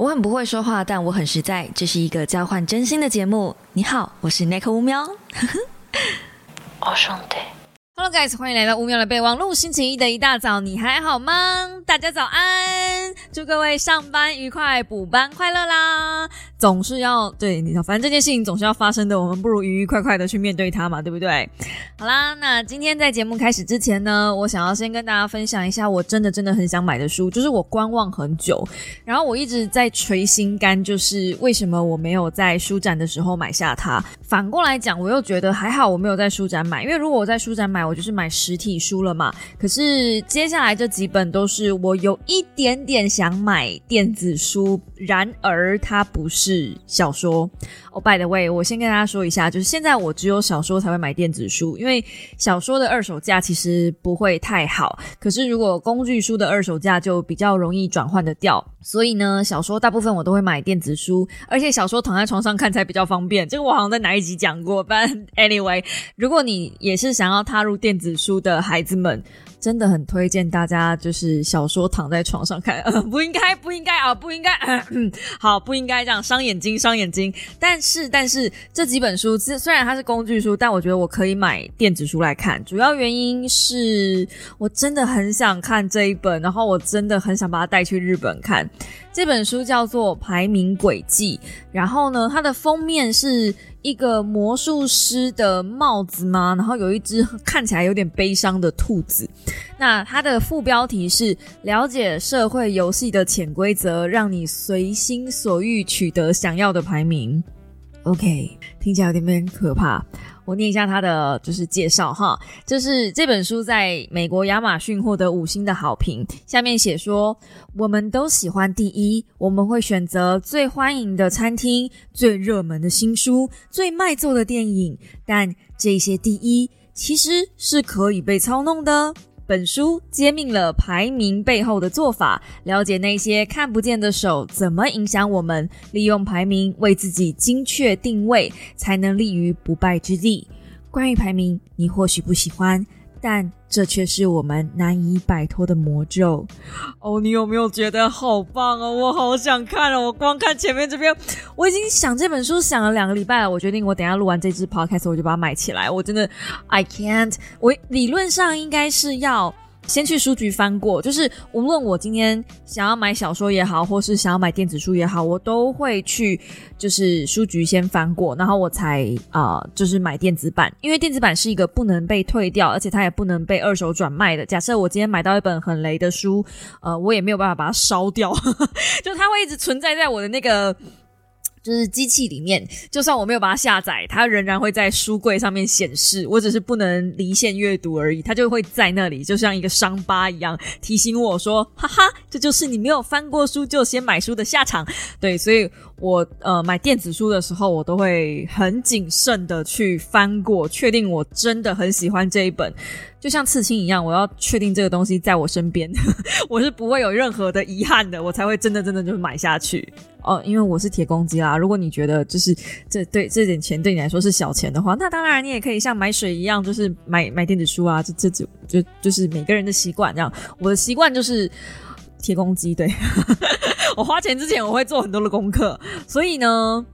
我很不会说话，但我很实在。这是一个交换真心的节目。你好，我是 Nick 乌喵。我 兄弟。Hello guys，欢迎来到乌喵的备忘录。星期一的一大早，你还好吗？大家早安！祝各位上班愉快，补班快乐啦！总是要对你，反正这件事情总是要发生的，我们不如愉愉快快的去面对它嘛，对不对？好啦，那今天在节目开始之前呢，我想要先跟大家分享一下，我真的真的很想买的书，就是我观望很久，然后我一直在捶心肝，就是为什么我没有在书展的时候买下它。反过来讲，我又觉得还好，我没有在书展买，因为如果我在书展买，我就是买实体书了嘛。可是接下来这几本都是我有一点点想买电子书，然而它不是小说。哦，by the way，我先跟大家说一下，就是现在我只有小说才会买电子书，因为小说的二手价其实不会太好。可是如果工具书的二手价就比较容易转换的掉，所以呢，小说大部分我都会买电子书，而且小说躺在床上看才比较方便。这个我好像在哪一集讲过，但 anyway，如果你也是想要踏入电子书的孩子们。真的很推荐大家，就是小说躺在床上看，不应该，不应该啊，不应该，好，不应该这样伤眼睛，伤眼睛。但是，但是这几本书，虽然它是工具书，但我觉得我可以买电子书来看。主要原因是我真的很想看这一本，然后我真的很想把它带去日本看。这本书叫做《排名轨迹》，然后呢，它的封面是。一个魔术师的帽子吗？然后有一只看起来有点悲伤的兔子。那它的副标题是“了解社会游戏的潜规则，让你随心所欲取得想要的排名”。OK，听起来有点点可怕。我念一下他的就是介绍哈，就是这本书在美国亚马逊获得五星的好评。下面写说，我们都喜欢第一，我们会选择最欢迎的餐厅、最热门的新书、最卖座的电影，但这些第一其实是可以被操弄的。本书揭秘了排名背后的做法，了解那些看不见的手怎么影响我们，利用排名为自己精确定位，才能立于不败之地。关于排名，你或许不喜欢。但这却是我们难以摆脱的魔咒哦！你有没有觉得好棒哦？我好想看哦！我光看前面这边，我已经想这本书想了两个礼拜了。我决定，我等下录完这支 podcast，我就把它买起来。我真的，I can't。我理论上应该是要。先去书局翻过，就是无论我今天想要买小说也好，或是想要买电子书也好，我都会去就是书局先翻过，然后我才啊就是买电子版，因为电子版是一个不能被退掉，而且它也不能被二手转卖的。假设我今天买到一本很雷的书，呃，我也没有办法把它烧掉，就它会一直存在在我的那个。就是机器里面，就算我没有把它下载，它仍然会在书柜上面显示。我只是不能离线阅读而已，它就会在那里，就像一个伤疤一样，提醒我说：“哈哈，这就是你没有翻过书就先买书的下场。”对，所以我呃买电子书的时候，我都会很谨慎的去翻过，确定我真的很喜欢这一本。就像刺青一样，我要确定这个东西在我身边，我是不会有任何的遗憾的，我才会真的真的就买下去哦。因为我是铁公鸡啦。如果你觉得就是这对这点钱对你来说是小钱的话，那当然你也可以像买水一样，就是买买电子书啊。这这就就就是每个人的习惯这样。我的习惯就是铁公鸡，对 我花钱之前我会做很多的功课，所以呢。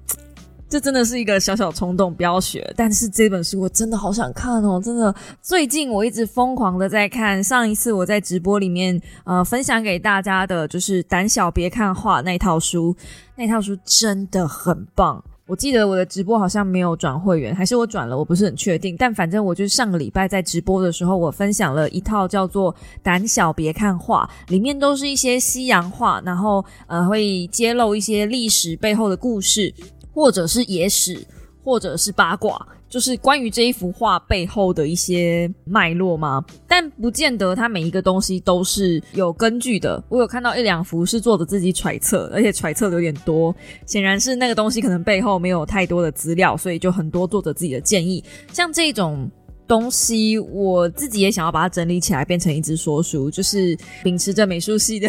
这真的是一个小小冲动，不要学。但是这本书我真的好想看哦，真的。最近我一直疯狂的在看。上一次我在直播里面呃分享给大家的就是《胆小别看画》那套书，那套书真的很棒。我记得我的直播好像没有转会员，还是我转了，我不是很确定。但反正我就是上个礼拜在直播的时候，我分享了一套叫做《胆小别看画》，里面都是一些西洋画，然后呃会揭露一些历史背后的故事。或者是野史，或者是八卦，就是关于这一幅画背后的一些脉络吗？但不见得它每一个东西都是有根据的。我有看到一两幅是作者自己揣测，而且揣测的有点多，显然是那个东西可能背后没有太多的资料，所以就很多作者自己的建议。像这种东西，我自己也想要把它整理起来，变成一只说书，就是秉持着美术系的，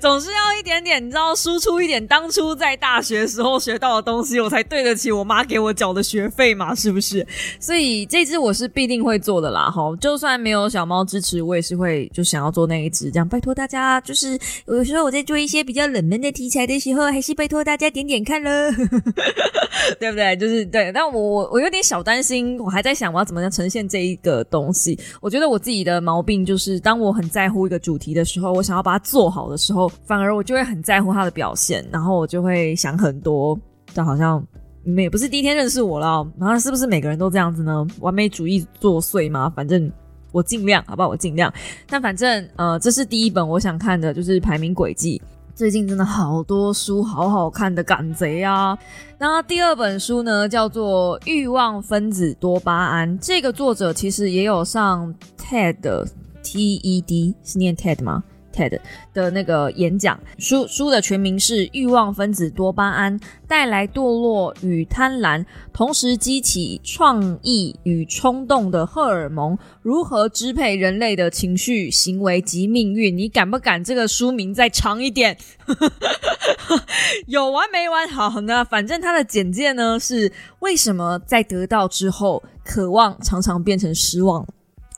总是要一点点，你知道，输出一点当初在大学时候学到的东西，我才对得起我妈给我缴的学费嘛，是不是？所以这只我是必定会做的啦，哈，就算没有小猫支持，我也是会就想要做那一只，这样拜托大家，就是有时候我在做一些比较冷门的题材的时候，还是拜托大家点点看了，对不对？就是对，但我我我有点小担心，我还在想我要怎么样。呈现这一个东西，我觉得我自己的毛病就是，当我很在乎一个主题的时候，我想要把它做好的时候，反而我就会很在乎它的表现，然后我就会想很多。就好像你们也不是第一天认识我了，然后是不是每个人都这样子呢？完美主义作祟吗？反正我尽量，好不好？我尽量。但反正呃，这是第一本我想看的，就是排名轨迹。最近真的好多书，好好看的赶贼啊！那第二本书呢，叫做《欲望分子多巴胺》，这个作者其实也有上 TED T E D，是念 TED 吗？TED 的那个演讲书书的全名是《欲望分子多巴胺带来堕落与贪婪，同时激起创意与冲动的荷尔蒙如何支配人类的情绪、行为及命运》。你敢不敢这个书名再长一点？有完没完？好，那反正它的简介呢是为什么在得到之后，渴望常常变成失望？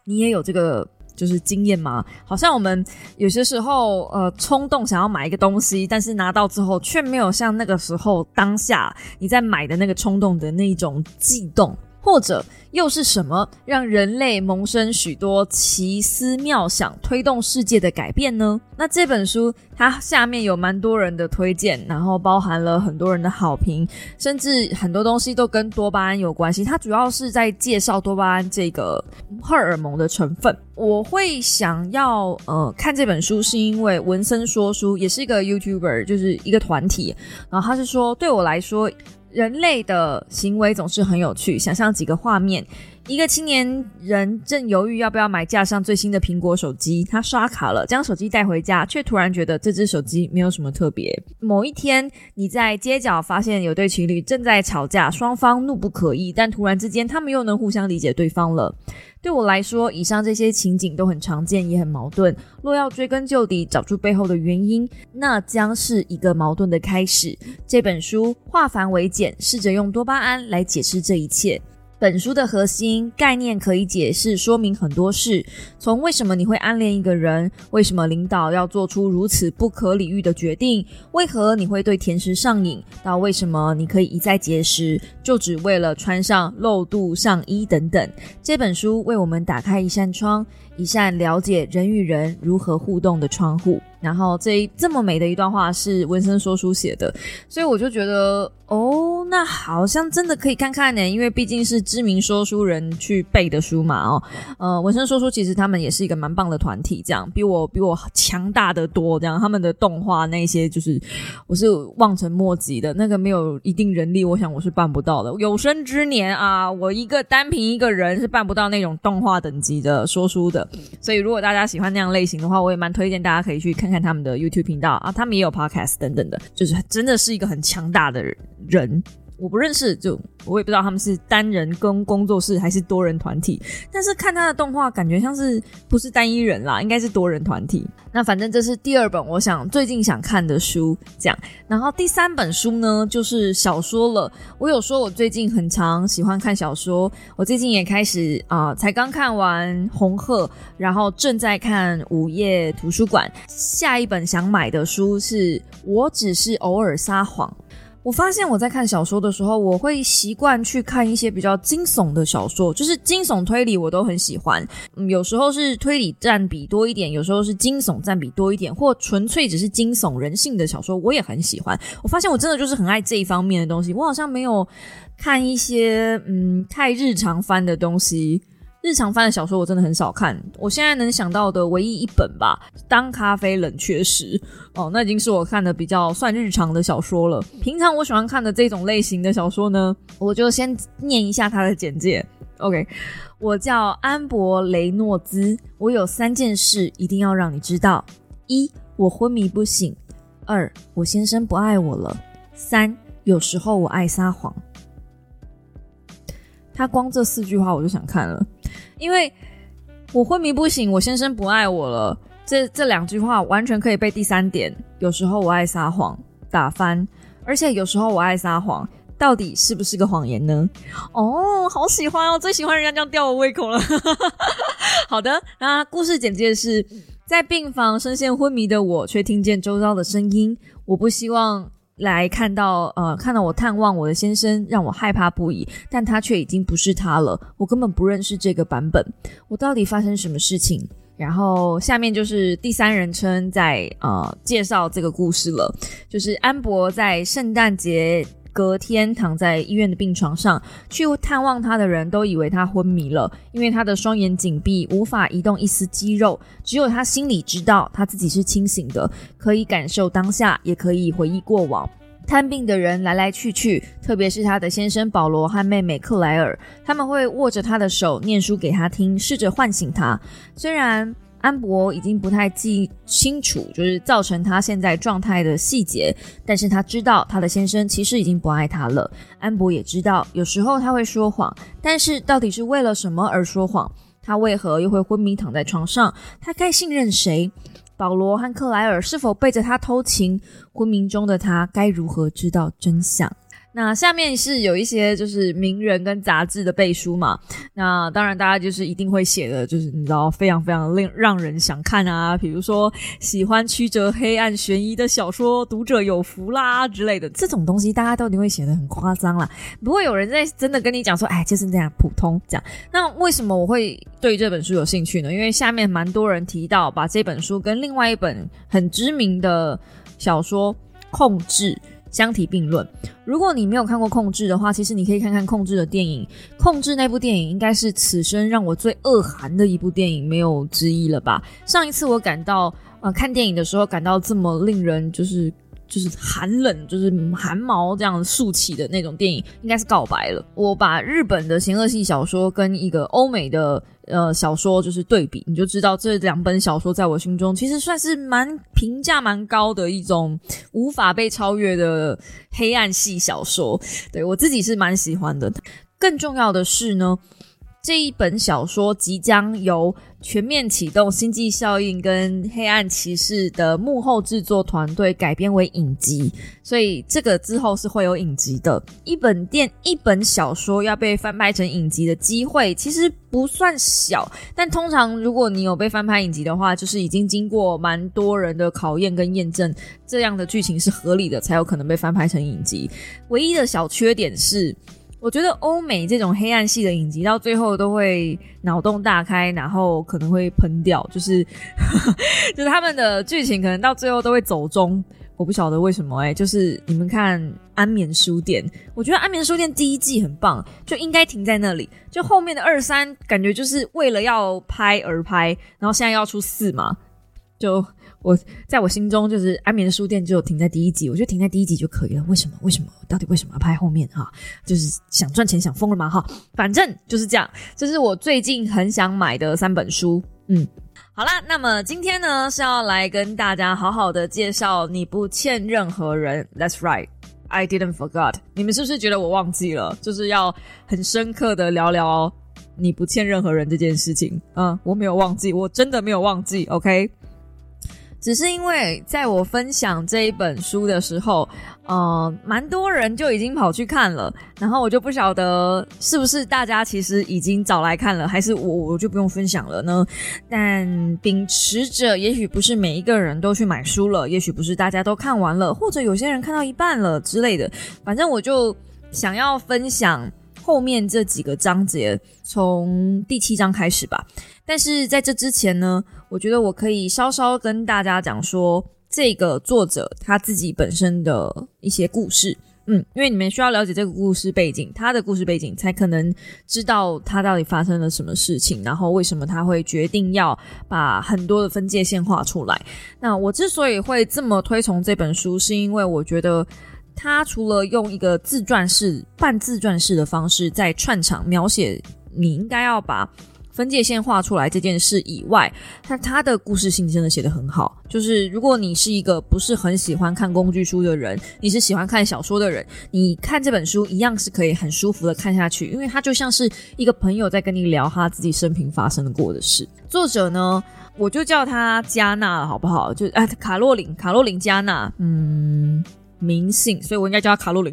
你也有这个？就是经验吗？好像我们有些时候，呃，冲动想要买一个东西，但是拿到之后却没有像那个时候当下你在买的那个冲动的那一种悸动。或者又是什么让人类萌生许多奇思妙想、推动世界的改变呢？那这本书它下面有蛮多人的推荐，然后包含了很多人的好评，甚至很多东西都跟多巴胺有关系。它主要是在介绍多巴胺这个荷尔蒙的成分。我会想要呃看这本书，是因为文森说书也是一个 YouTuber，就是一个团体，然后他是说对我来说。人类的行为总是很有趣。想象几个画面：一个青年人正犹豫要不要买架上最新的苹果手机，他刷卡了，将手机带回家，却突然觉得这只手机没有什么特别。某一天，你在街角发现有对情侣正在吵架，双方怒不可遏，但突然之间，他们又能互相理解对方了。对我来说，以上这些情景都很常见，也很矛盾。若要追根究底，找出背后的原因，那将是一个矛盾的开始。这本书化繁为简，试着用多巴胺来解释这一切。本书的核心概念可以解释说明很多事，从为什么你会暗恋一个人，为什么领导要做出如此不可理喻的决定，为何你会对甜食上瘾，到为什么你可以一再节食，就只为了穿上露肚上衣等等。这本书为我们打开一扇窗，一扇了解人与人如何互动的窗户。然后这这么美的一段话是文森说书写的，所以我就觉得哦，那好像真的可以看看呢，因为毕竟是知名说书人去背的书嘛哦，呃，文森说书其实他们也是一个蛮棒的团体，这样比我比我强大的多，这样他们的动画那些就是我是望尘莫及的，那个没有一定人力，我想我是办不到的。有生之年啊，我一个单凭一个人是办不到那种动画等级的说书的，所以如果大家喜欢那样类型的话，我也蛮推荐大家可以去看。看看他们的 YouTube 频道啊，他们也有 Podcast 等等的，就是真的是一个很强大的人。我不认识，就我也不知道他们是单人跟工作室还是多人团体。但是看他的动画，感觉像是不是单一人啦，应该是多人团体。那反正这是第二本我想最近想看的书，这样。然后第三本书呢，就是小说了。我有说我最近很常喜欢看小说，我最近也开始啊，才刚看完《红鹤》，然后正在看《午夜图书馆》。下一本想买的书是我只是偶尔撒谎。我发现我在看小说的时候，我会习惯去看一些比较惊悚的小说，就是惊悚推理我都很喜欢。嗯，有时候是推理占比多一点，有时候是惊悚占比多一点，或纯粹只是惊悚人性的小说，我也很喜欢。我发现我真的就是很爱这一方面的东西。我好像没有看一些嗯太日常番的东西。日常翻的小说我真的很少看，我现在能想到的唯一一本吧，《当咖啡冷却时》哦，那已经是我看的比较算日常的小说了。平常我喜欢看的这种类型的小说呢，我就先念一下它的简介。OK，我叫安博雷诺兹，我有三件事一定要让你知道：一，我昏迷不醒；二，我先生不爱我了；三，有时候我爱撒谎。他光这四句话我就想看了。因为我昏迷不醒，我先生不爱我了。这这两句话完全可以被第三点，有时候我爱撒谎打翻，而且有时候我爱撒谎，到底是不是个谎言呢？哦，好喜欢哦，最喜欢人家这样吊我胃口了。好的，那故事简介是在病房深陷昏迷的我，却听见周遭的声音。我不希望来看到呃看到我探望我的先生，让我害怕不已，但他却已经不是他了。我根本不认识这个版本。我到底发生什么事情？然后下面就是第三人称在呃介绍这个故事了，就是安博在圣诞节隔天躺在医院的病床上，去探望他的人都以为他昏迷了，因为他的双眼紧闭，无法移动一丝肌肉，只有他心里知道他自己是清醒的，可以感受当下，也可以回忆过往。探病的人来来去去，特别是他的先生保罗和妹妹克莱尔，他们会握着他的手念书给他听，试着唤醒他。虽然安博已经不太记清楚，就是造成他现在状态的细节，但是他知道他的先生其实已经不爱他了。安博也知道，有时候他会说谎，但是到底是为了什么而说谎？他为何又会昏迷躺在床上？他该信任谁？保罗和克莱尔是否背着他偷情？昏迷中的他该如何知道真相？那下面是有一些就是名人跟杂志的背书嘛，那当然大家就是一定会写的，就是你知道非常非常令让人想看啊，比如说喜欢曲折黑暗悬疑的小说，读者有福啦之类的这种东西，大家都一定会写的很夸张啦，不会有人在真的跟你讲说，哎，就是这样普通这样。那为什么我会对这本书有兴趣呢？因为下面蛮多人提到把这本书跟另外一本很知名的小说《控制》。相提并论。如果你没有看过《控制》的话，其实你可以看看《控制》的电影。《控制》那部电影应该是此生让我最恶寒的一部电影，没有之一了吧？上一次我感到呃看电影的时候感到这么令人就是就是寒冷，就是汗毛这样竖起的那种电影，应该是《告白》了。我把日本的邪恶系小说跟一个欧美的。呃，小说就是对比，你就知道这两本小说在我心中其实算是蛮评价蛮高的一种无法被超越的黑暗系小说。对我自己是蛮喜欢的。更重要的是呢。这一本小说即将由全面启动《星际效应》跟《黑暗骑士》的幕后制作团队改编为影集，所以这个之后是会有影集的。一本电一本小说要被翻拍成影集的机会其实不算小，但通常如果你有被翻拍影集的话，就是已经经过蛮多人的考验跟验证，这样的剧情是合理的，才有可能被翻拍成影集。唯一的小缺点是。我觉得欧美这种黑暗系的影集到最后都会脑洞大开，然后可能会喷掉，就是 就是他们的剧情可能到最后都会走中，我不晓得为什么哎，就是你们看《安眠书店》，我觉得《安眠书店》第一季很棒，就应该停在那里，就后面的二三感觉就是为了要拍而拍，然后现在要出四嘛，就。我在我心中就是安眠的书店就停在第一集，我觉得停在第一集就可以了。为什么？为什么？到底为什么要拍后面？哈，就是想赚钱想疯了吗？哈，反正就是这样。这是我最近很想买的三本书。嗯，好啦，那么今天呢是要来跟大家好好的介绍你不欠任何人。That's right, I didn't forget。你们是不是觉得我忘记了？就是要很深刻的聊聊你不欠任何人这件事情。嗯，我没有忘记，我真的没有忘记。OK。只是因为在我分享这一本书的时候，呃，蛮多人就已经跑去看了，然后我就不晓得是不是大家其实已经找来看了，还是我我就不用分享了呢？但秉持着，也许不是每一个人都去买书了，也许不是大家都看完了，或者有些人看到一半了之类的，反正我就想要分享后面这几个章节，从第七章开始吧。但是在这之前呢？我觉得我可以稍稍跟大家讲说，这个作者他自己本身的一些故事，嗯，因为你们需要了解这个故事背景，他的故事背景，才可能知道他到底发生了什么事情，然后为什么他会决定要把很多的分界线画出来。那我之所以会这么推崇这本书，是因为我觉得他除了用一个自传式、半自传式的方式在串场描写，你应该要把。分界线画出来这件事以外，那他的故事性真的写得很好。就是如果你是一个不是很喜欢看工具书的人，你是喜欢看小说的人，你看这本书一样是可以很舒服的看下去，因为它就像是一个朋友在跟你聊他自己生平发生过的事。作者呢，我就叫他加纳了，好不好？就啊，卡洛琳，卡洛琳加纳，嗯，名姓，所以我应该叫他卡洛琳。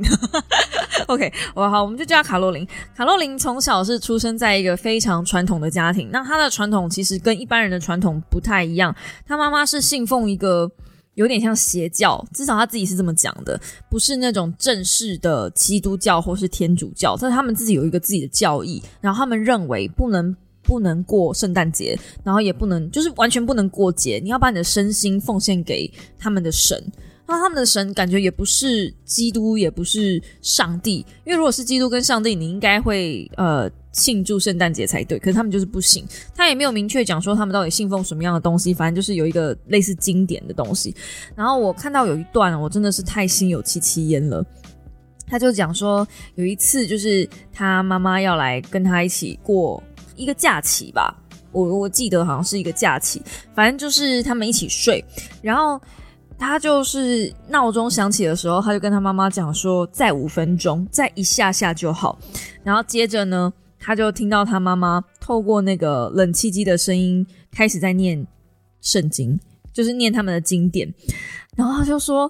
OK，我好，我们就叫卡洛琳。卡洛琳从小是出生在一个非常传统的家庭，那她的传统其实跟一般人的传统不太一样。她妈妈是信奉一个有点像邪教，至少她自己是这么讲的，不是那种正式的基督教或是天主教，但是他们自己有一个自己的教义，然后他们认为不能不能过圣诞节，然后也不能就是完全不能过节，你要把你的身心奉献给他们的神。那他们的神感觉也不是基督，也不是上帝，因为如果是基督跟上帝，你应该会呃庆祝圣诞节才对。可是他们就是不信，他也没有明确讲说他们到底信奉什么样的东西，反正就是有一个类似经典的东西。然后我看到有一段，我真的是太心有戚戚焉了。他就讲说，有一次就是他妈妈要来跟他一起过一个假期吧，我我记得好像是一个假期，反正就是他们一起睡，然后。他就是闹钟响起的时候，他就跟他妈妈讲说：“再五分钟，再一下下就好。”然后接着呢，他就听到他妈妈透过那个冷气机的声音开始在念圣经，就是念他们的经典。然后他就说：“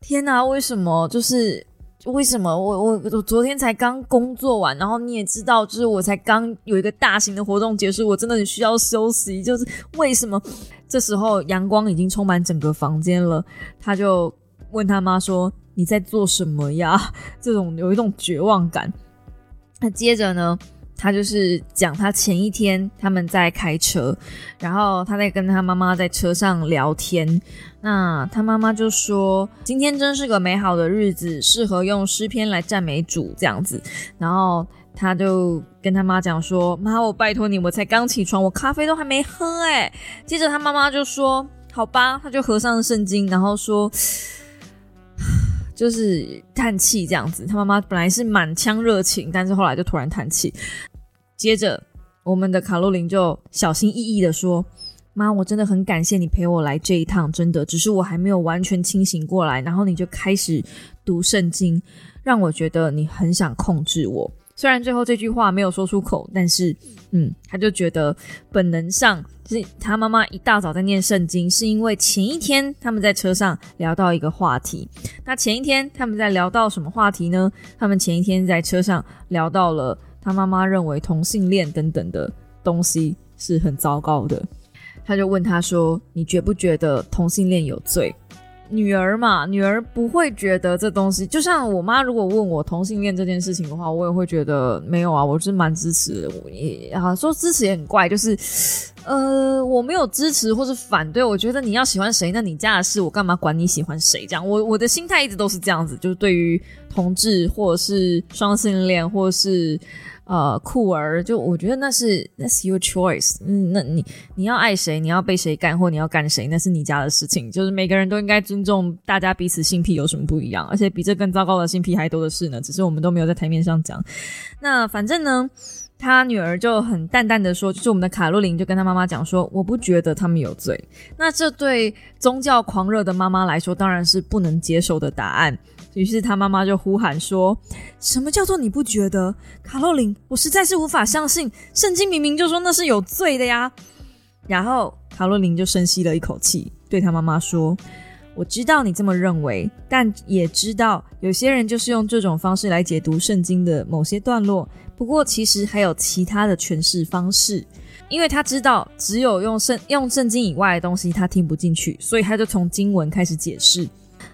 天哪，为什么？就是为什么？我我我昨天才刚工作完，然后你也知道，就是我才刚有一个大型的活动结束，我真的很需要休息。就是为什么？”这时候阳光已经充满整个房间了，他就问他妈说：“你在做什么呀？”这种有一种绝望感。那接着呢，他就是讲他前一天他们在开车，然后他在跟他妈妈在车上聊天。那他妈妈就说：“今天真是个美好的日子，适合用诗篇来赞美主这样子。”然后。他就跟他妈讲说：“妈，我拜托你，我才刚起床，我咖啡都还没喝哎。”接着他妈妈就说：“好吧。”他就合上了圣经，然后说：“就是叹气这样子。”他妈妈本来是满腔热情，但是后来就突然叹气。接着我们的卡洛琳就小心翼翼的说：“妈，我真的很感谢你陪我来这一趟，真的，只是我还没有完全清醒过来。然后你就开始读圣经，让我觉得你很想控制我。”虽然最后这句话没有说出口，但是，嗯，他就觉得本能上，是他妈妈一大早在念圣经，是因为前一天他们在车上聊到一个话题。那前一天他们在聊到什么话题呢？他们前一天在车上聊到了他妈妈认为同性恋等等的东西是很糟糕的。他就问他说：“你觉不觉得同性恋有罪？”女儿嘛，女儿不会觉得这东西，就像我妈如果问我同性恋这件事情的话，我也会觉得没有啊，我是蛮支持的。我也啊，说支持也很怪，就是 呃，我没有支持或是反对，我觉得你要喜欢谁，那你家的事，我干嘛管你喜欢谁？这样，我我的心态一直都是这样子，就是对于同志或者是双性恋或是。呃，酷儿，就我觉得那是 That's your choice。嗯，那你你要爱谁，你要被谁干，或你要干谁，那是你家的事情。就是每个人都应该尊重大家彼此性癖有什么不一样，而且比这更糟糕的性癖还多的是呢。只是我们都没有在台面上讲。那反正呢，他女儿就很淡淡的说，就是我们的卡洛琳就跟他妈妈讲说，我不觉得他们有罪。那这对宗教狂热的妈妈来说，当然是不能接受的答案。于是他妈妈就呼喊说：“什么叫做你不觉得，卡洛琳？我实在是无法相信，圣经明明就说那是有罪的呀。”然后卡洛琳就深吸了一口气，对他妈妈说：“我知道你这么认为，但也知道有些人就是用这种方式来解读圣经的某些段落。不过其实还有其他的诠释方式，因为他知道只有用圣用圣经以外的东西他听不进去，所以他就从经文开始解释。”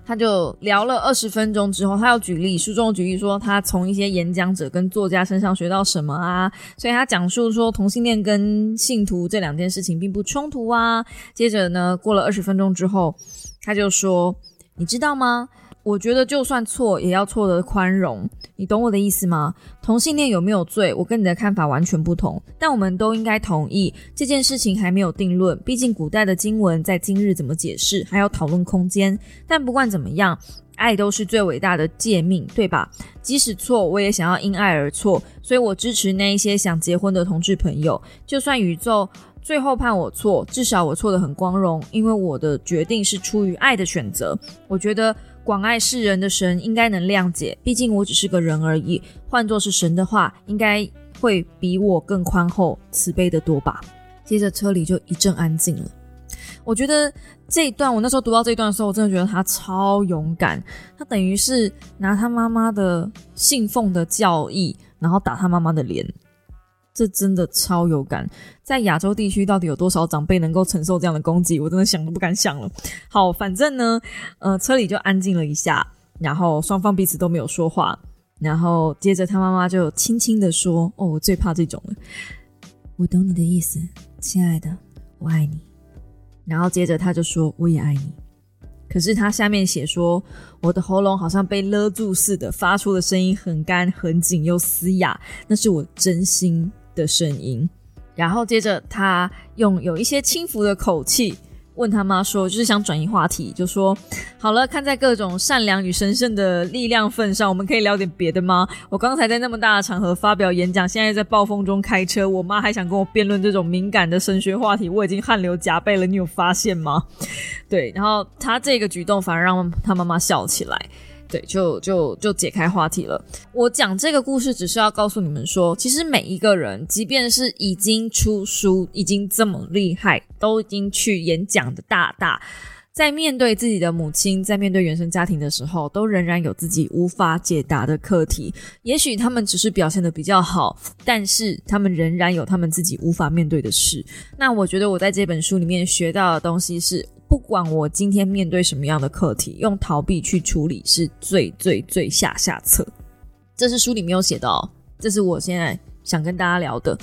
他就聊了二十分钟之后，他要举例，书中举例说他从一些演讲者跟作家身上学到什么啊，所以他讲述说同性恋跟信徒这两件事情并不冲突啊。接着呢，过了二十分钟之后，他就说：“你知道吗？”我觉得就算错，也要错的宽容，你懂我的意思吗？同性恋有没有罪？我跟你的看法完全不同，但我们都应该同意这件事情还没有定论。毕竟古代的经文在今日怎么解释，还有讨论空间。但不管怎么样，爱都是最伟大的诫命，对吧？即使错，我也想要因爱而错，所以我支持那一些想结婚的同志朋友。就算宇宙最后判我错，至少我错得很光荣，因为我的决定是出于爱的选择。我觉得广爱世人的神应该能谅解，毕竟我只是个人而已。换作是神的话，应该会比我更宽厚、慈悲的多吧。接着车里就一阵安静了。我觉得这一段，我那时候读到这一段的时候，我真的觉得他超勇敢。他等于是拿他妈妈的信奉的教义，然后打他妈妈的脸，这真的超有感。在亚洲地区，到底有多少长辈能够承受这样的攻击？我真的想都不敢想了。好，反正呢，呃，车里就安静了一下，然后双方彼此都没有说话，然后接着他妈妈就轻轻的说：“哦，我最怕这种了。我懂你的意思，亲爱的，我爱你。”然后接着他就说：“我也爱你。”可是他下面写说：“我的喉咙好像被勒住似的，发出的声音很干、很紧又嘶哑，那是我真心的声音。”然后接着他用有一些轻浮的口气。问他妈说，就是想转移话题，就说好了，看在各种善良与神圣的力量份上，我们可以聊点别的吗？我刚才在那么大的场合发表演讲，现在在暴风中开车，我妈还想跟我辩论这种敏感的神学话题，我已经汗流浃背了，你有发现吗？对，然后他这个举动反而让他妈妈笑起来。对，就就就解开话题了。我讲这个故事，只是要告诉你们说，其实每一个人，即便是已经出书、已经这么厉害，都已经去演讲的大大，在面对自己的母亲，在面对原生家庭的时候，都仍然有自己无法解答的课题。也许他们只是表现的比较好，但是他们仍然有他们自己无法面对的事。那我觉得我在这本书里面学到的东西是。不管我今天面对什么样的课题，用逃避去处理是最最最下下策。这是书里没有写到，这是我现在想跟大家聊的。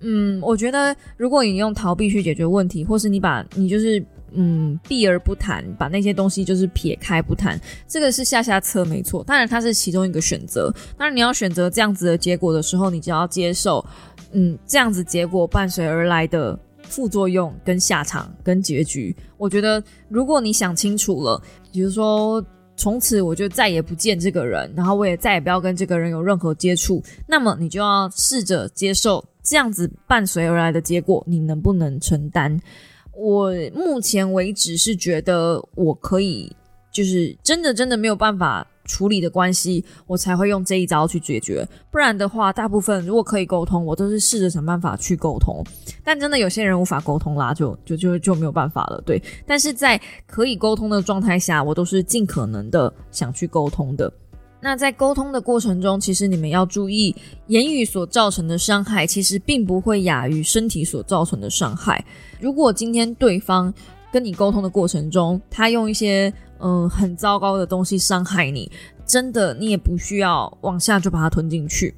嗯，我觉得如果你用逃避去解决问题，或是你把你就是嗯避而不谈，把那些东西就是撇开不谈，这个是下下策没错。当然它是其中一个选择。当然你要选择这样子的结果的时候，你就要接受嗯这样子结果伴随而来的。副作用跟下场跟结局，我觉得如果你想清楚了，比如说从此我就再也不见这个人，然后我也再也不要跟这个人有任何接触，那么你就要试着接受这样子伴随而来的结果，你能不能承担？我目前为止是觉得我可以，就是真的真的没有办法。处理的关系，我才会用这一招去解决。不然的话，大部分如果可以沟通，我都是试着想办法去沟通。但真的有些人无法沟通啦，就就就就没有办法了。对，但是在可以沟通的状态下，我都是尽可能的想去沟通的。那在沟通的过程中，其实你们要注意，言语所造成的伤害，其实并不会亚于身体所造成的伤害。如果今天对方跟你沟通的过程中，他用一些。嗯，很糟糕的东西伤害你，真的，你也不需要往下就把它吞进去。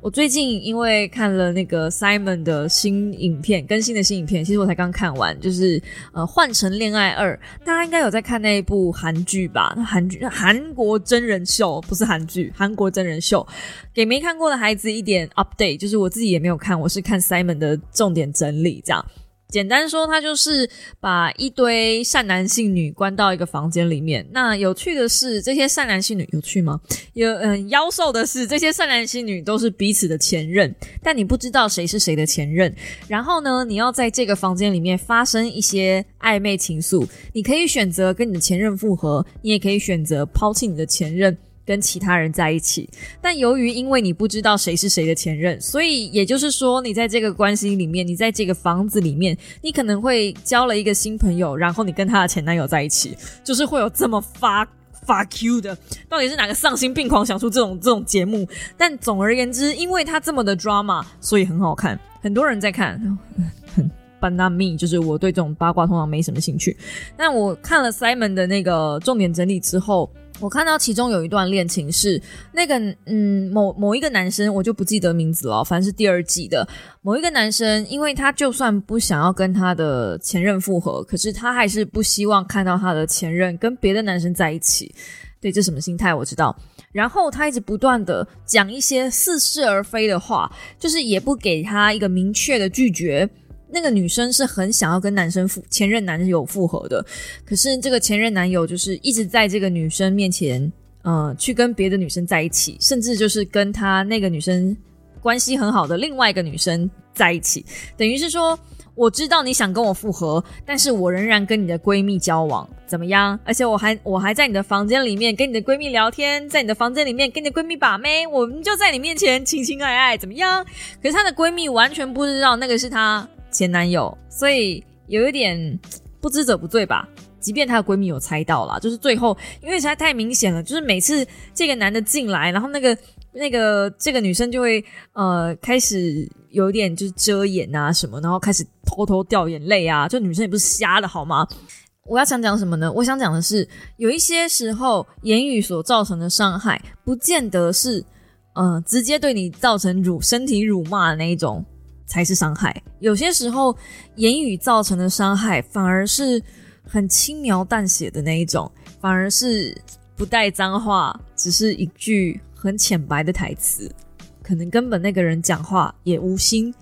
我最近因为看了那个 Simon 的新影片，更新的新影片，其实我才刚看完，就是呃《换成恋爱二》，大家应该有在看那一部韩剧吧？韩剧韩国真人秀，不是韩剧，韩国真人秀。给没看过的孩子一点 update，就是我自己也没有看，我是看 Simon 的重点整理这样。简单说，他就是把一堆善男信女关到一个房间里面。那有趣的是，这些善男信女有趣吗？有嗯，妖兽的是，这些善男信女都是彼此的前任，但你不知道谁是谁的前任。然后呢，你要在这个房间里面发生一些暧昧情愫。你可以选择跟你的前任复合，你也可以选择抛弃你的前任。跟其他人在一起，但由于因为你不知道谁是谁的前任，所以也就是说，你在这个关系里面，你在这个房子里面，你可能会交了一个新朋友，然后你跟他的前男友在一起，就是会有这么发发 Q 的，到底是哪个丧心病狂想出这种这种节目？但总而言之，因为他这么的 drama，所以很好看，很多人在看。很 b a n a me，就是我对这种八卦通常没什么兴趣。但我看了 Simon 的那个重点整理之后。我看到其中有一段恋情是那个嗯某某一个男生，我就不记得名字了，反正是第二季的某一个男生，因为他就算不想要跟他的前任复合，可是他还是不希望看到他的前任跟别的男生在一起。对，这什么心态我知道。然后他一直不断的讲一些似是而非的话，就是也不给他一个明确的拒绝。那个女生是很想要跟男生复前任男友复合的，可是这个前任男友就是一直在这个女生面前，呃，去跟别的女生在一起，甚至就是跟他那个女生关系很好的另外一个女生在一起，等于是说。我知道你想跟我复合，但是我仍然跟你的闺蜜交往，怎么样？而且我还我还在你的房间里面跟你的闺蜜聊天，在你的房间里面跟你的闺蜜把妹，我们就在你面前情情爱爱，怎么样？可是她的闺蜜完全不知道那个是她前男友，所以有一点不知者不罪吧。即便她的闺蜜有猜到了，就是最后因为实在太明显了，就是每次这个男的进来，然后那个那个这个女生就会呃开始。有点就是遮掩啊什么，然后开始偷偷掉眼泪啊，就女生也不是瞎的好吗？我要想讲什么呢？我想讲的是，有一些时候言语所造成的伤害，不见得是呃直接对你造成辱身体辱骂的那一种才是伤害。有些时候言语造成的伤害，反而是很轻描淡写的那一种，反而是不带脏话，只是一句很浅白的台词。可能根本那个人讲话也无心，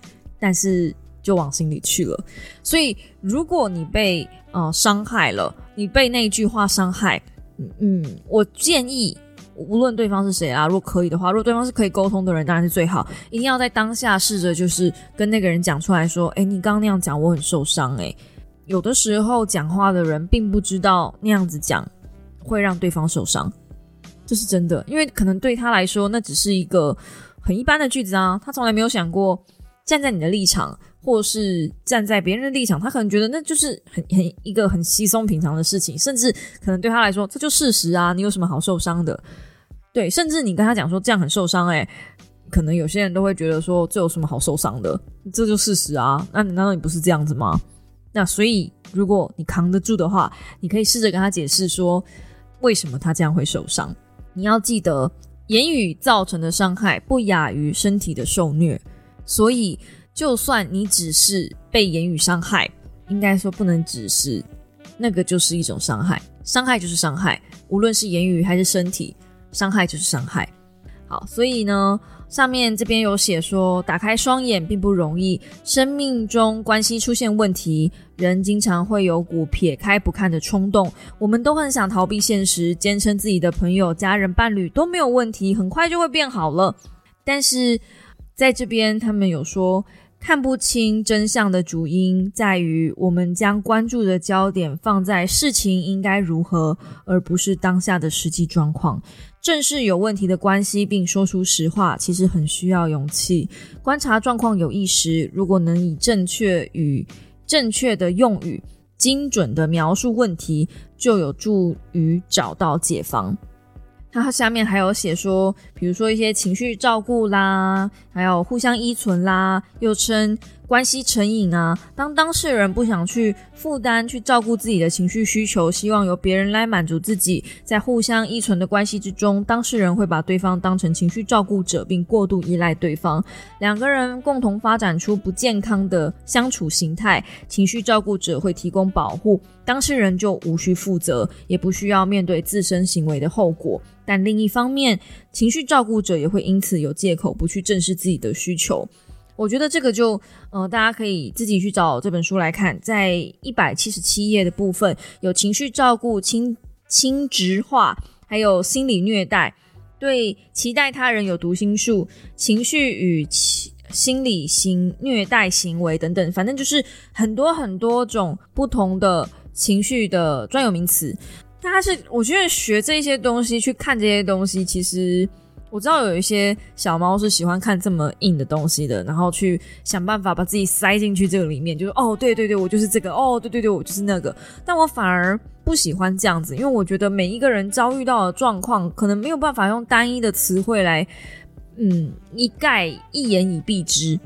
但是就往心里去了。所以，如果你被呃伤害了，你被那句话伤害，嗯，我建议无论对方是谁啊，如果可以的话，如果对方是可以沟通的人，当然是最好。一定要在当下试着就是跟那个人讲出来说：“哎，你刚刚那样讲，我很受伤。”哎，有的时候讲话的人并不知道那样子讲会让对方受伤，这是真的，因为可能对他来说那只是一个。很一般的句子啊，他从来没有想过站在你的立场，或是站在别人的立场，他可能觉得那就是很很一个很稀松平常的事情，甚至可能对他来说这就事实啊，你有什么好受伤的？对，甚至你跟他讲说这样很受伤，诶，可能有些人都会觉得说这有什么好受伤的？这就事实啊，那难道你不是这样子吗？那所以如果你扛得住的话，你可以试着跟他解释说为什么他这样会受伤。你要记得。言语造成的伤害不亚于身体的受虐，所以就算你只是被言语伤害，应该说不能只是，那个就是一种伤害，伤害就是伤害，无论是言语还是身体，伤害就是伤害。好，所以呢。上面这边有写说，打开双眼并不容易。生命中关系出现问题，人经常会有股撇开不看的冲动。我们都很想逃避现实，坚称自己的朋友、家人、伴侣都没有问题，很快就会变好了。但是在这边，他们有说，看不清真相的主因在于，我们将关注的焦点放在事情应该如何，而不是当下的实际状况。正视有问题的关系，并说出实话，其实很需要勇气。观察状况有意识，如果能以正确与正确的用语，精准的描述问题，就有助于找到解方。它下面还有写说，比如说一些情绪照顾啦，还有互相依存啦，又称。关系成瘾啊！当当事人不想去负担、去照顾自己的情绪需求，希望由别人来满足自己，在互相依存的关系之中，当事人会把对方当成情绪照顾者，并过度依赖对方。两个人共同发展出不健康的相处形态。情绪照顾者会提供保护，当事人就无需负责，也不需要面对自身行为的后果。但另一方面，情绪照顾者也会因此有借口不去正视自己的需求。我觉得这个就，呃，大家可以自己去找这本书来看，在一百七十七页的部分有情绪照顾、亲亲职化，还有心理虐待，对期待他人有读心术、情绪与心心理行虐待行为等等，反正就是很多很多种不同的情绪的专有名词。大家是我觉得学这些东西，去看这些东西，其实。我知道有一些小猫是喜欢看这么硬的东西的，然后去想办法把自己塞进去这个里面，就是哦，对对对，我就是这个，哦，对对对，我就是那个。但我反而不喜欢这样子，因为我觉得每一个人遭遇到的状况，可能没有办法用单一的词汇来，嗯，一概一言以蔽之。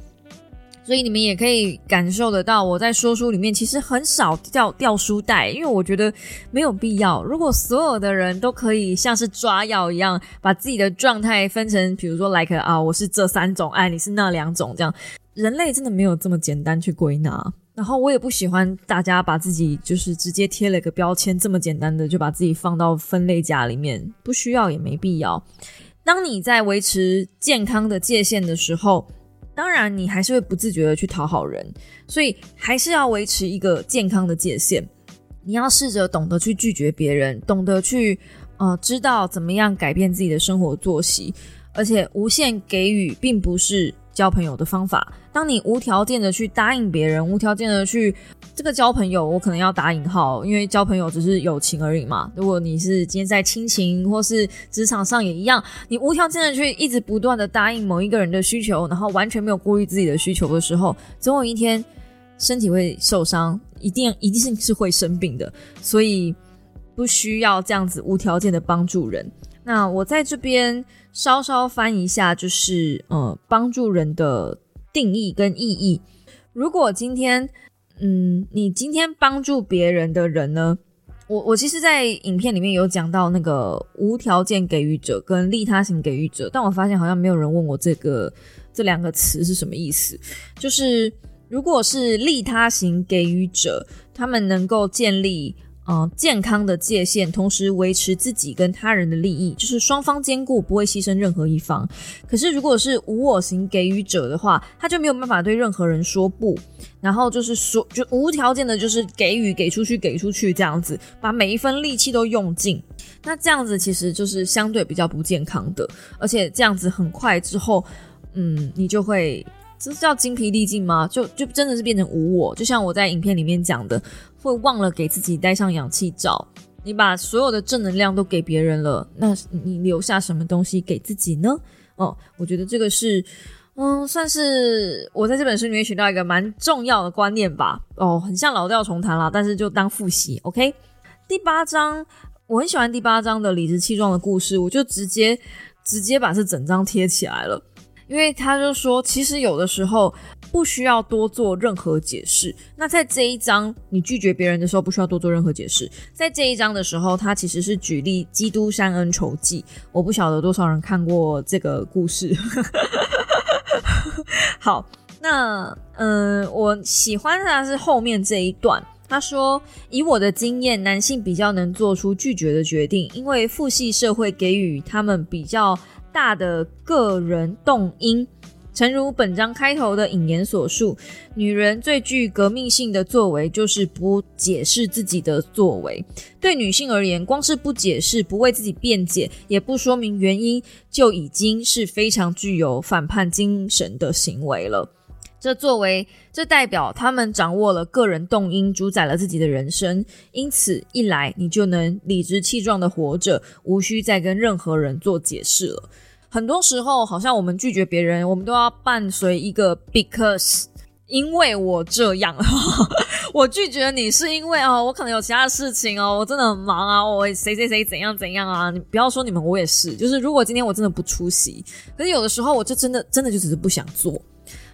所以你们也可以感受得到，我在说书里面其实很少掉掉书袋，因为我觉得没有必要。如果所有的人都可以像是抓药一样，把自己的状态分成，比如说，like 啊，我是这三种，哎，你是那两种，这样，人类真的没有这么简单去归纳。然后我也不喜欢大家把自己就是直接贴了个标签，这么简单的就把自己放到分类夹里面，不需要也没必要。当你在维持健康的界限的时候。当然你还是会不自觉的去讨好人，所以还是要维持一个健康的界限。你要试着懂得去拒绝别人，懂得去呃知道怎么样改变自己的生活作息，而且无限给予并不是。交朋友的方法，当你无条件的去答应别人，无条件的去这个交朋友，我可能要打引号，因为交朋友只是友情而已嘛。如果你是今天在亲情或是职场上也一样，你无条件的去一直不断的答应某一个人的需求，然后完全没有顾虑自己的需求的时候，总有一天身体会受伤，一定一定是是会生病的。所以不需要这样子无条件的帮助人。那我在这边。稍稍翻一下，就是呃，帮助人的定义跟意义。如果今天，嗯，你今天帮助别人的人呢，我我其实，在影片里面有讲到那个无条件给予者跟利他型给予者，但我发现好像没有人问我这个这两个词是什么意思。就是如果是利他型给予者，他们能够建立。嗯，健康的界限，同时维持自己跟他人的利益，就是双方兼顾，不会牺牲任何一方。可是，如果是无我型给予者的话，他就没有办法对任何人说不，然后就是说，就无条件的，就是给予，给出去，给出去，这样子，把每一分力气都用尽。那这样子其实就是相对比较不健康的，而且这样子很快之后，嗯，你就会。这是叫精疲力尽吗？就就真的是变成无我，就像我在影片里面讲的，会忘了给自己戴上氧气罩。你把所有的正能量都给别人了，那你留下什么东西给自己呢？哦，我觉得这个是，嗯，算是我在这本书里面学到一个蛮重要的观念吧。哦，很像老调重弹啦，但是就当复习。OK，第八章我很喜欢第八章的理直气壮的故事，我就直接直接把这整章贴起来了。因为他就说，其实有的时候不需要多做任何解释。那在这一章，你拒绝别人的时候，不需要多做任何解释。在这一章的时候，他其实是举例基督山恩仇记。我不晓得多少人看过这个故事。好，那嗯，我喜欢的是后面这一段。他说：“以我的经验，男性比较能做出拒绝的决定，因为父系社会给予他们比较。”大的个人动因，诚如本章开头的引言所述，女人最具革命性的作为就是不解释自己的作为。对女性而言，光是不解释、不为自己辩解、也不说明原因，就已经是非常具有反叛精神的行为了。这作为，这代表他们掌握了个人动因，主宰了自己的人生。因此，一来你就能理直气壮的活着，无需再跟任何人做解释了。很多时候，好像我们拒绝别人，我们都要伴随一个 because，因为我这样，我拒绝你是因为哦，我可能有其他事情哦，我真的很忙啊，我谁谁谁怎样怎样啊，你不要说你们，我也是，就是如果今天我真的不出席，可是有的时候我就真的真的就只是不想做。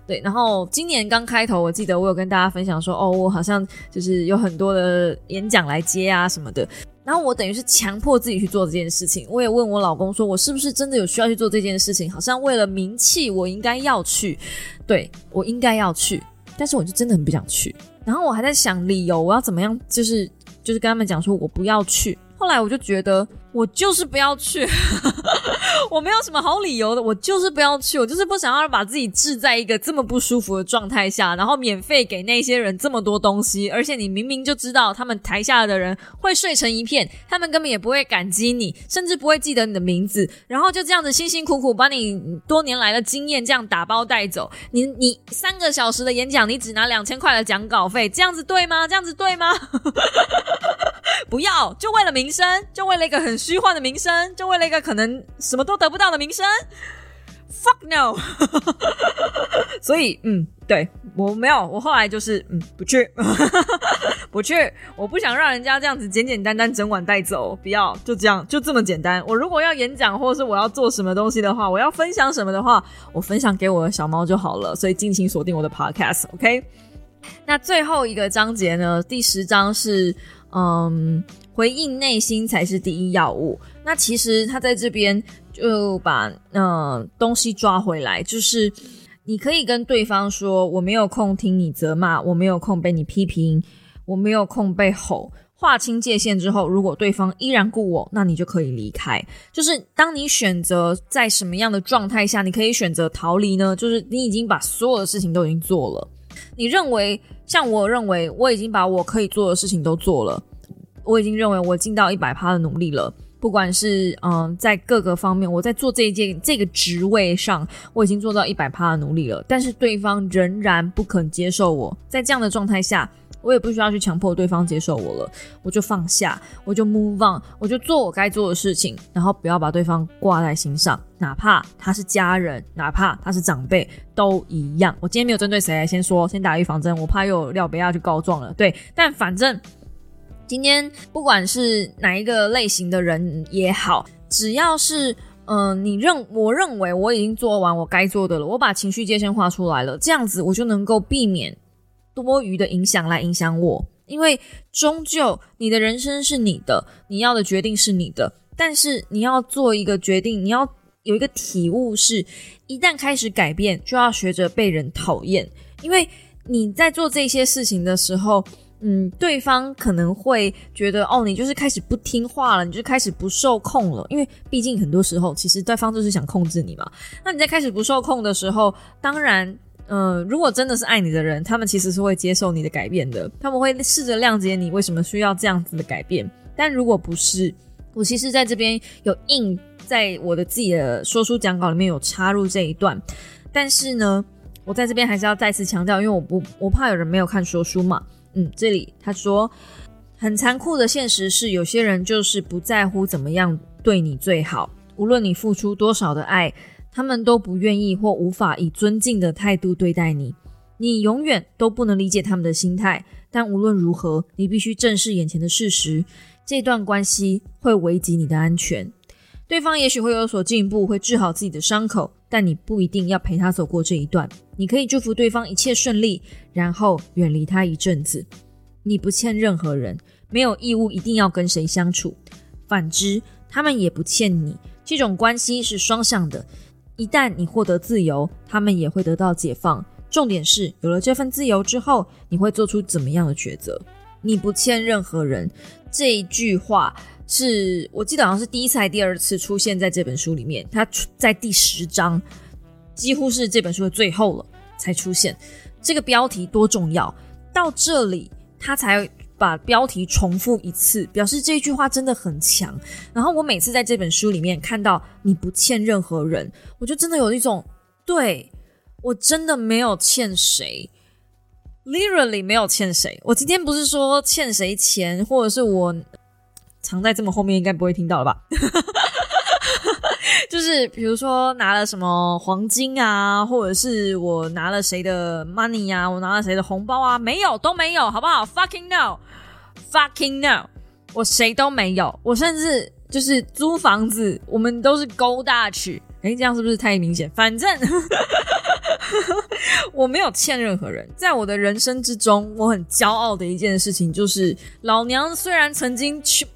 对，然后今年刚开头，我记得我有跟大家分享说，哦，我好像就是有很多的演讲来接啊什么的，然后我等于是强迫自己去做这件事情。我也问我老公说，我是不是真的有需要去做这件事情？好像为了名气，我应该要去，对我应该要去，但是我就真的很不想去。然后我还在想理由，我要怎么样，就是就是跟他们讲说我不要去。后来我就觉得。我就是不要去，我没有什么好理由的，我就是不要去，我就是不想要把自己置在一个这么不舒服的状态下，然后免费给那些人这么多东西，而且你明明就知道他们台下的人会睡成一片，他们根本也不会感激你，甚至不会记得你的名字，然后就这样子辛辛苦苦把你多年来的经验这样打包带走，你你三个小时的演讲，你只拿两千块的讲稿费，这样子对吗？这样子对吗？不要，就为了名声，就为了一个很。虚幻的名声，就为了一个可能什么我都得不到的名声，fuck no！所以，嗯，对我没有，我后来就是，嗯，不去，不去，我不想让人家这样子简简单单整晚带走，不要，就这样，就这么简单。我如果要演讲，或是我要做什么东西的话，我要分享什么的话，我分享给我的小猫就好了。所以，尽情锁定我的 podcast，OK？那最后一个章节呢？第十章是，嗯。回应内心才是第一要务。那其实他在这边就把嗯东西抓回来，就是你可以跟对方说：“我没有空听你责骂，我没有空被你批评，我没有空被吼。”划清界限之后，如果对方依然顾我，那你就可以离开。就是当你选择在什么样的状态下，你可以选择逃离呢？就是你已经把所有的事情都已经做了，你认为像我认为我已经把我可以做的事情都做了，我已经认为我尽到一百趴的努力了。不管是嗯，在各个方面，我在做这一件这个职位上，我已经做到一百趴的努力了。但是对方仍然不肯接受我，在这样的状态下。我也不需要去强迫对方接受我了，我就放下，我就 move on，我就做我该做的事情，然后不要把对方挂在心上，哪怕他是家人，哪怕他是长辈，都一样。我今天没有针对谁来先说，先打预防针，我怕又有廖贝亚去告状了。对，但反正今天不管是哪一个类型的人也好，只要是嗯，你认我认为我已经做完我该做的了，我把情绪界限画出来了，这样子我就能够避免。多余的影响来影响我，因为终究你的人生是你的，你要的决定是你的。但是你要做一个决定，你要有一个体悟，是一旦开始改变，就要学着被人讨厌。因为你在做这些事情的时候，嗯，对方可能会觉得，哦，你就是开始不听话了，你就开始不受控了。因为毕竟很多时候，其实对方就是想控制你嘛。那你在开始不受控的时候，当然。嗯，如果真的是爱你的人，他们其实是会接受你的改变的，他们会试着谅解你为什么需要这样子的改变。但如果不是，我其实在这边有印在我的自己的说书讲稿里面有插入这一段，但是呢，我在这边还是要再次强调，因为我不我怕有人没有看说书嘛。嗯，这里他说很残酷的现实是，有些人就是不在乎怎么样对你最好，无论你付出多少的爱。他们都不愿意或无法以尊敬的态度对待你，你永远都不能理解他们的心态。但无论如何，你必须正视眼前的事实：这段关系会危及你的安全。对方也许会有所进步，会治好自己的伤口，但你不一定要陪他走过这一段。你可以祝福对方一切顺利，然后远离他一阵子。你不欠任何人，没有义务一定要跟谁相处。反之，他们也不欠你。这种关系是双向的。一旦你获得自由，他们也会得到解放。重点是，有了这份自由之后，你会做出怎么样的抉择？你不欠任何人。这一句话是我记得好像是第一次还第二次出现在这本书里面。它在第十章，几乎是这本书的最后了才出现。这个标题多重要！到这里，他才。把标题重复一次，表示这句话真的很强。然后我每次在这本书里面看到你不欠任何人，我就真的有一种，对我真的没有欠谁，literally 没有欠谁。我今天不是说欠谁钱，或者是我藏在这么后面，应该不会听到了吧？就是比如说拿了什么黄金啊，或者是我拿了谁的 money 啊，我拿了谁的红包啊，没有，都没有，好不好？Fucking no，fucking no，我谁都没有，我甚至就是租房子，我们都是勾大去。哎，这样是不是太明显？反正 我没有欠任何人，在我的人生之中，我很骄傲的一件事情就是，老娘虽然曾经穷，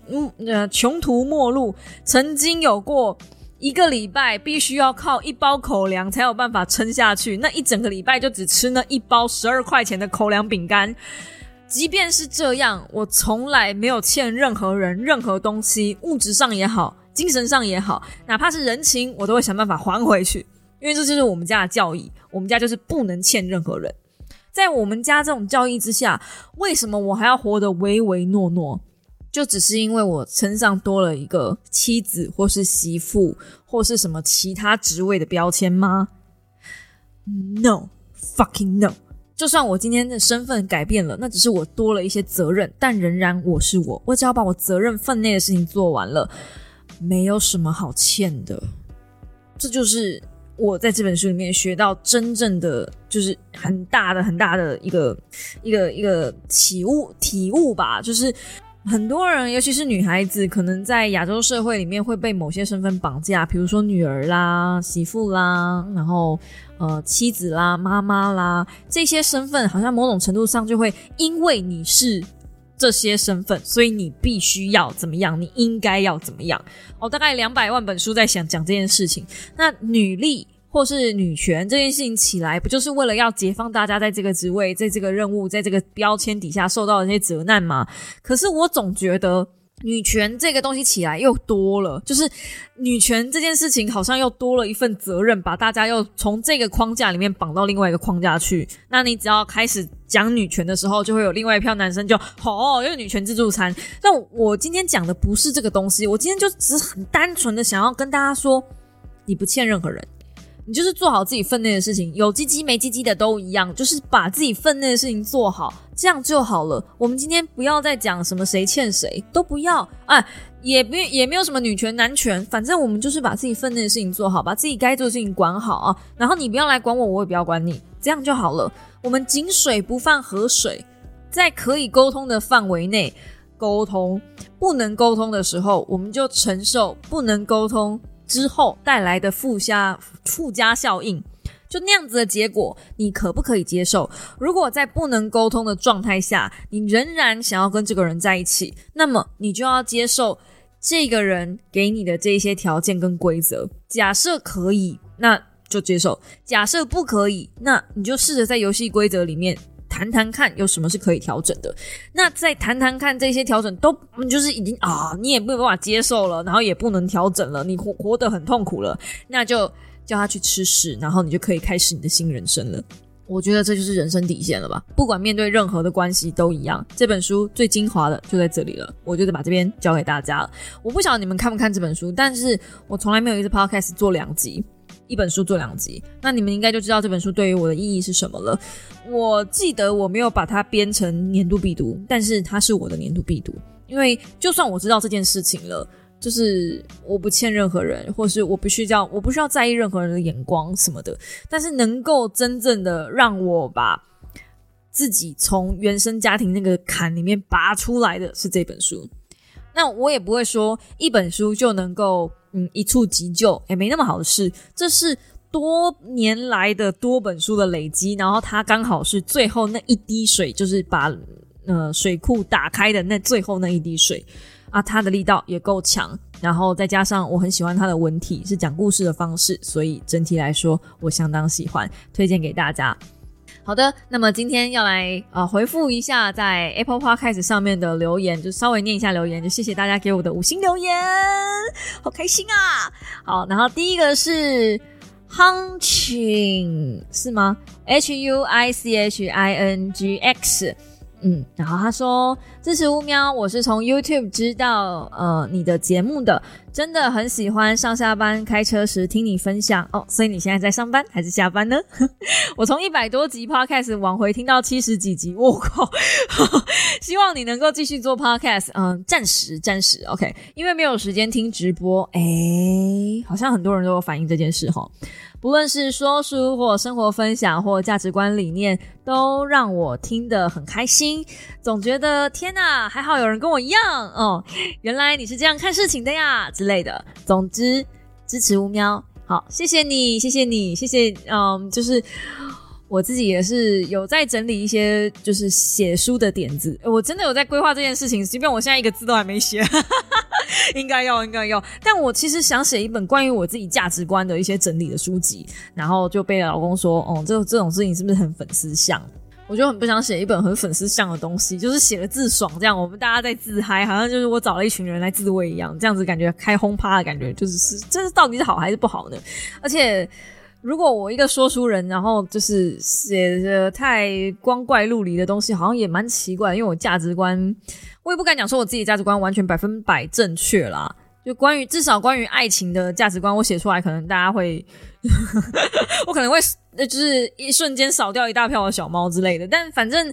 呃穷途末路，曾经有过。一个礼拜必须要靠一包口粮才有办法撑下去，那一整个礼拜就只吃那一包十二块钱的口粮饼干。即便是这样，我从来没有欠任何人任何东西，物质上也好，精神上也好，哪怕是人情，我都会想办法还回去。因为这就是我们家的教义，我们家就是不能欠任何人。在我们家这种教义之下，为什么我还要活得唯唯诺诺？就只是因为我身上多了一个妻子，或是媳妇，或是什么其他职位的标签吗？No fucking no！就算我今天的身份改变了，那只是我多了一些责任，但仍然我是我。我只要把我责任分内的事情做完了，没有什么好欠的。这就是我在这本书里面学到真正的，就是很大的、很大的一个、一个、一个体悟、体悟吧，就是。很多人，尤其是女孩子，可能在亚洲社会里面会被某些身份绑架，比如说女儿啦、媳妇啦，然后呃妻子啦、妈妈啦，这些身份好像某种程度上就会因为你是这些身份，所以你必须要怎么样，你应该要怎么样。哦，大概两百万本书在想讲这件事情。那女力。或是女权这件事情起来，不就是为了要解放大家在这个职位、在这个任务、在这个标签底下受到的那些责难吗？可是我总觉得。女权这个东西起来又多了，就是女权这件事情好像又多了一份责任，把大家又从这个框架里面绑到另外一个框架去。那你只要开始讲女权的时候，就会有另外一票男生就好，因为女权自助餐。但我今天讲的不是这个东西，我今天就只是很单纯的想要跟大家说，你不欠任何人。你就是做好自己分内的事情，有鸡鸡没鸡鸡的都一样，就是把自己分内的事情做好，这样就好了。我们今天不要再讲什么谁欠谁，都不要啊，也不也没有什么女权男权，反正我们就是把自己分内的事情做好，把自己该做的事情管好啊。然后你不要来管我，我也不要管你，这样就好了。我们井水不犯河水，在可以沟通的范围内沟通，不能沟通的时候，我们就承受不能沟通。之后带来的附加附加效应，就那样子的结果，你可不可以接受？如果在不能沟通的状态下，你仍然想要跟这个人在一起，那么你就要接受这个人给你的这些条件跟规则。假设可以，那就接受；假设不可以，那你就试着在游戏规则里面。谈谈看有什么是可以调整的，那再谈谈看这些调整都就是已经啊，你也没有办法接受了，然后也不能调整了，你活活得很痛苦了，那就叫他去吃屎，然后你就可以开始你的新人生了。我觉得这就是人生底线了吧？不管面对任何的关系都一样。这本书最精华的就在这里了，我就得把这边交给大家了。我不晓得你们看不看这本书，但是我从来没有一次 podcast 做两集。一本书做两集，那你们应该就知道这本书对于我的意义是什么了。我记得我没有把它编成年度必读，但是它是我的年度必读，因为就算我知道这件事情了，就是我不欠任何人，或是我不需要，我不需要在意任何人的眼光什么的。但是能够真正的让我把自己从原生家庭那个坎里面拔出来的是这本书。那我也不会说一本书就能够。嗯，一触即就，也没那么好的事。这是多年来的多本书的累积，然后它刚好是最后那一滴水，就是把呃水库打开的那最后那一滴水啊，它的力道也够强。然后再加上我很喜欢它的文体，是讲故事的方式，所以整体来说我相当喜欢，推荐给大家。好的，那么今天要来呃回复一下在 Apple Podcast 上面的留言，就稍微念一下留言，就谢谢大家给我的五星留言，好开心啊！好，然后第一个是 Hunching 是吗？H U I C H I N G X。嗯，然后他说支持乌喵，我是从 YouTube 知道呃你的节目的，真的很喜欢上下班开车时听你分享哦。所以你现在在上班还是下班呢？我从一百多集 Podcast 往回听到七十几集，我靠！希望你能够继续做 Podcast，嗯，暂时暂时 OK，因为没有时间听直播。哎，好像很多人都有反映这件事哈。不论是说书或生活分享或价值观理念，都让我听得很开心。总觉得天哪，还好有人跟我一样哦，原来你是这样看事情的呀之类的。总之，支持乌喵，好，谢谢你，谢谢你，谢谢，嗯，就是。我自己也是有在整理一些就是写书的点子，我真的有在规划这件事情，即便我现在一个字都还没写，应该要应该要。但我其实想写一本关于我自己价值观的一些整理的书籍，然后就被老公说：“哦，这这种事情是不是很粉丝像？”我就很不想写一本很粉丝像的东西，就是写了字爽，这样我们大家在自嗨，好像就是我找了一群人来自慰一样，这样子感觉开轰趴的感觉，就是是这是到底是好还是不好呢？而且。如果我一个说书人，然后就是写的太光怪陆离的东西，好像也蛮奇怪。因为我价值观，我也不敢讲说我自己价值观完全百分百正确啦。就关于至少关于爱情的价值观，我写出来，可能大家会，我可能会就是一瞬间扫掉一大票的小猫之类的。但反正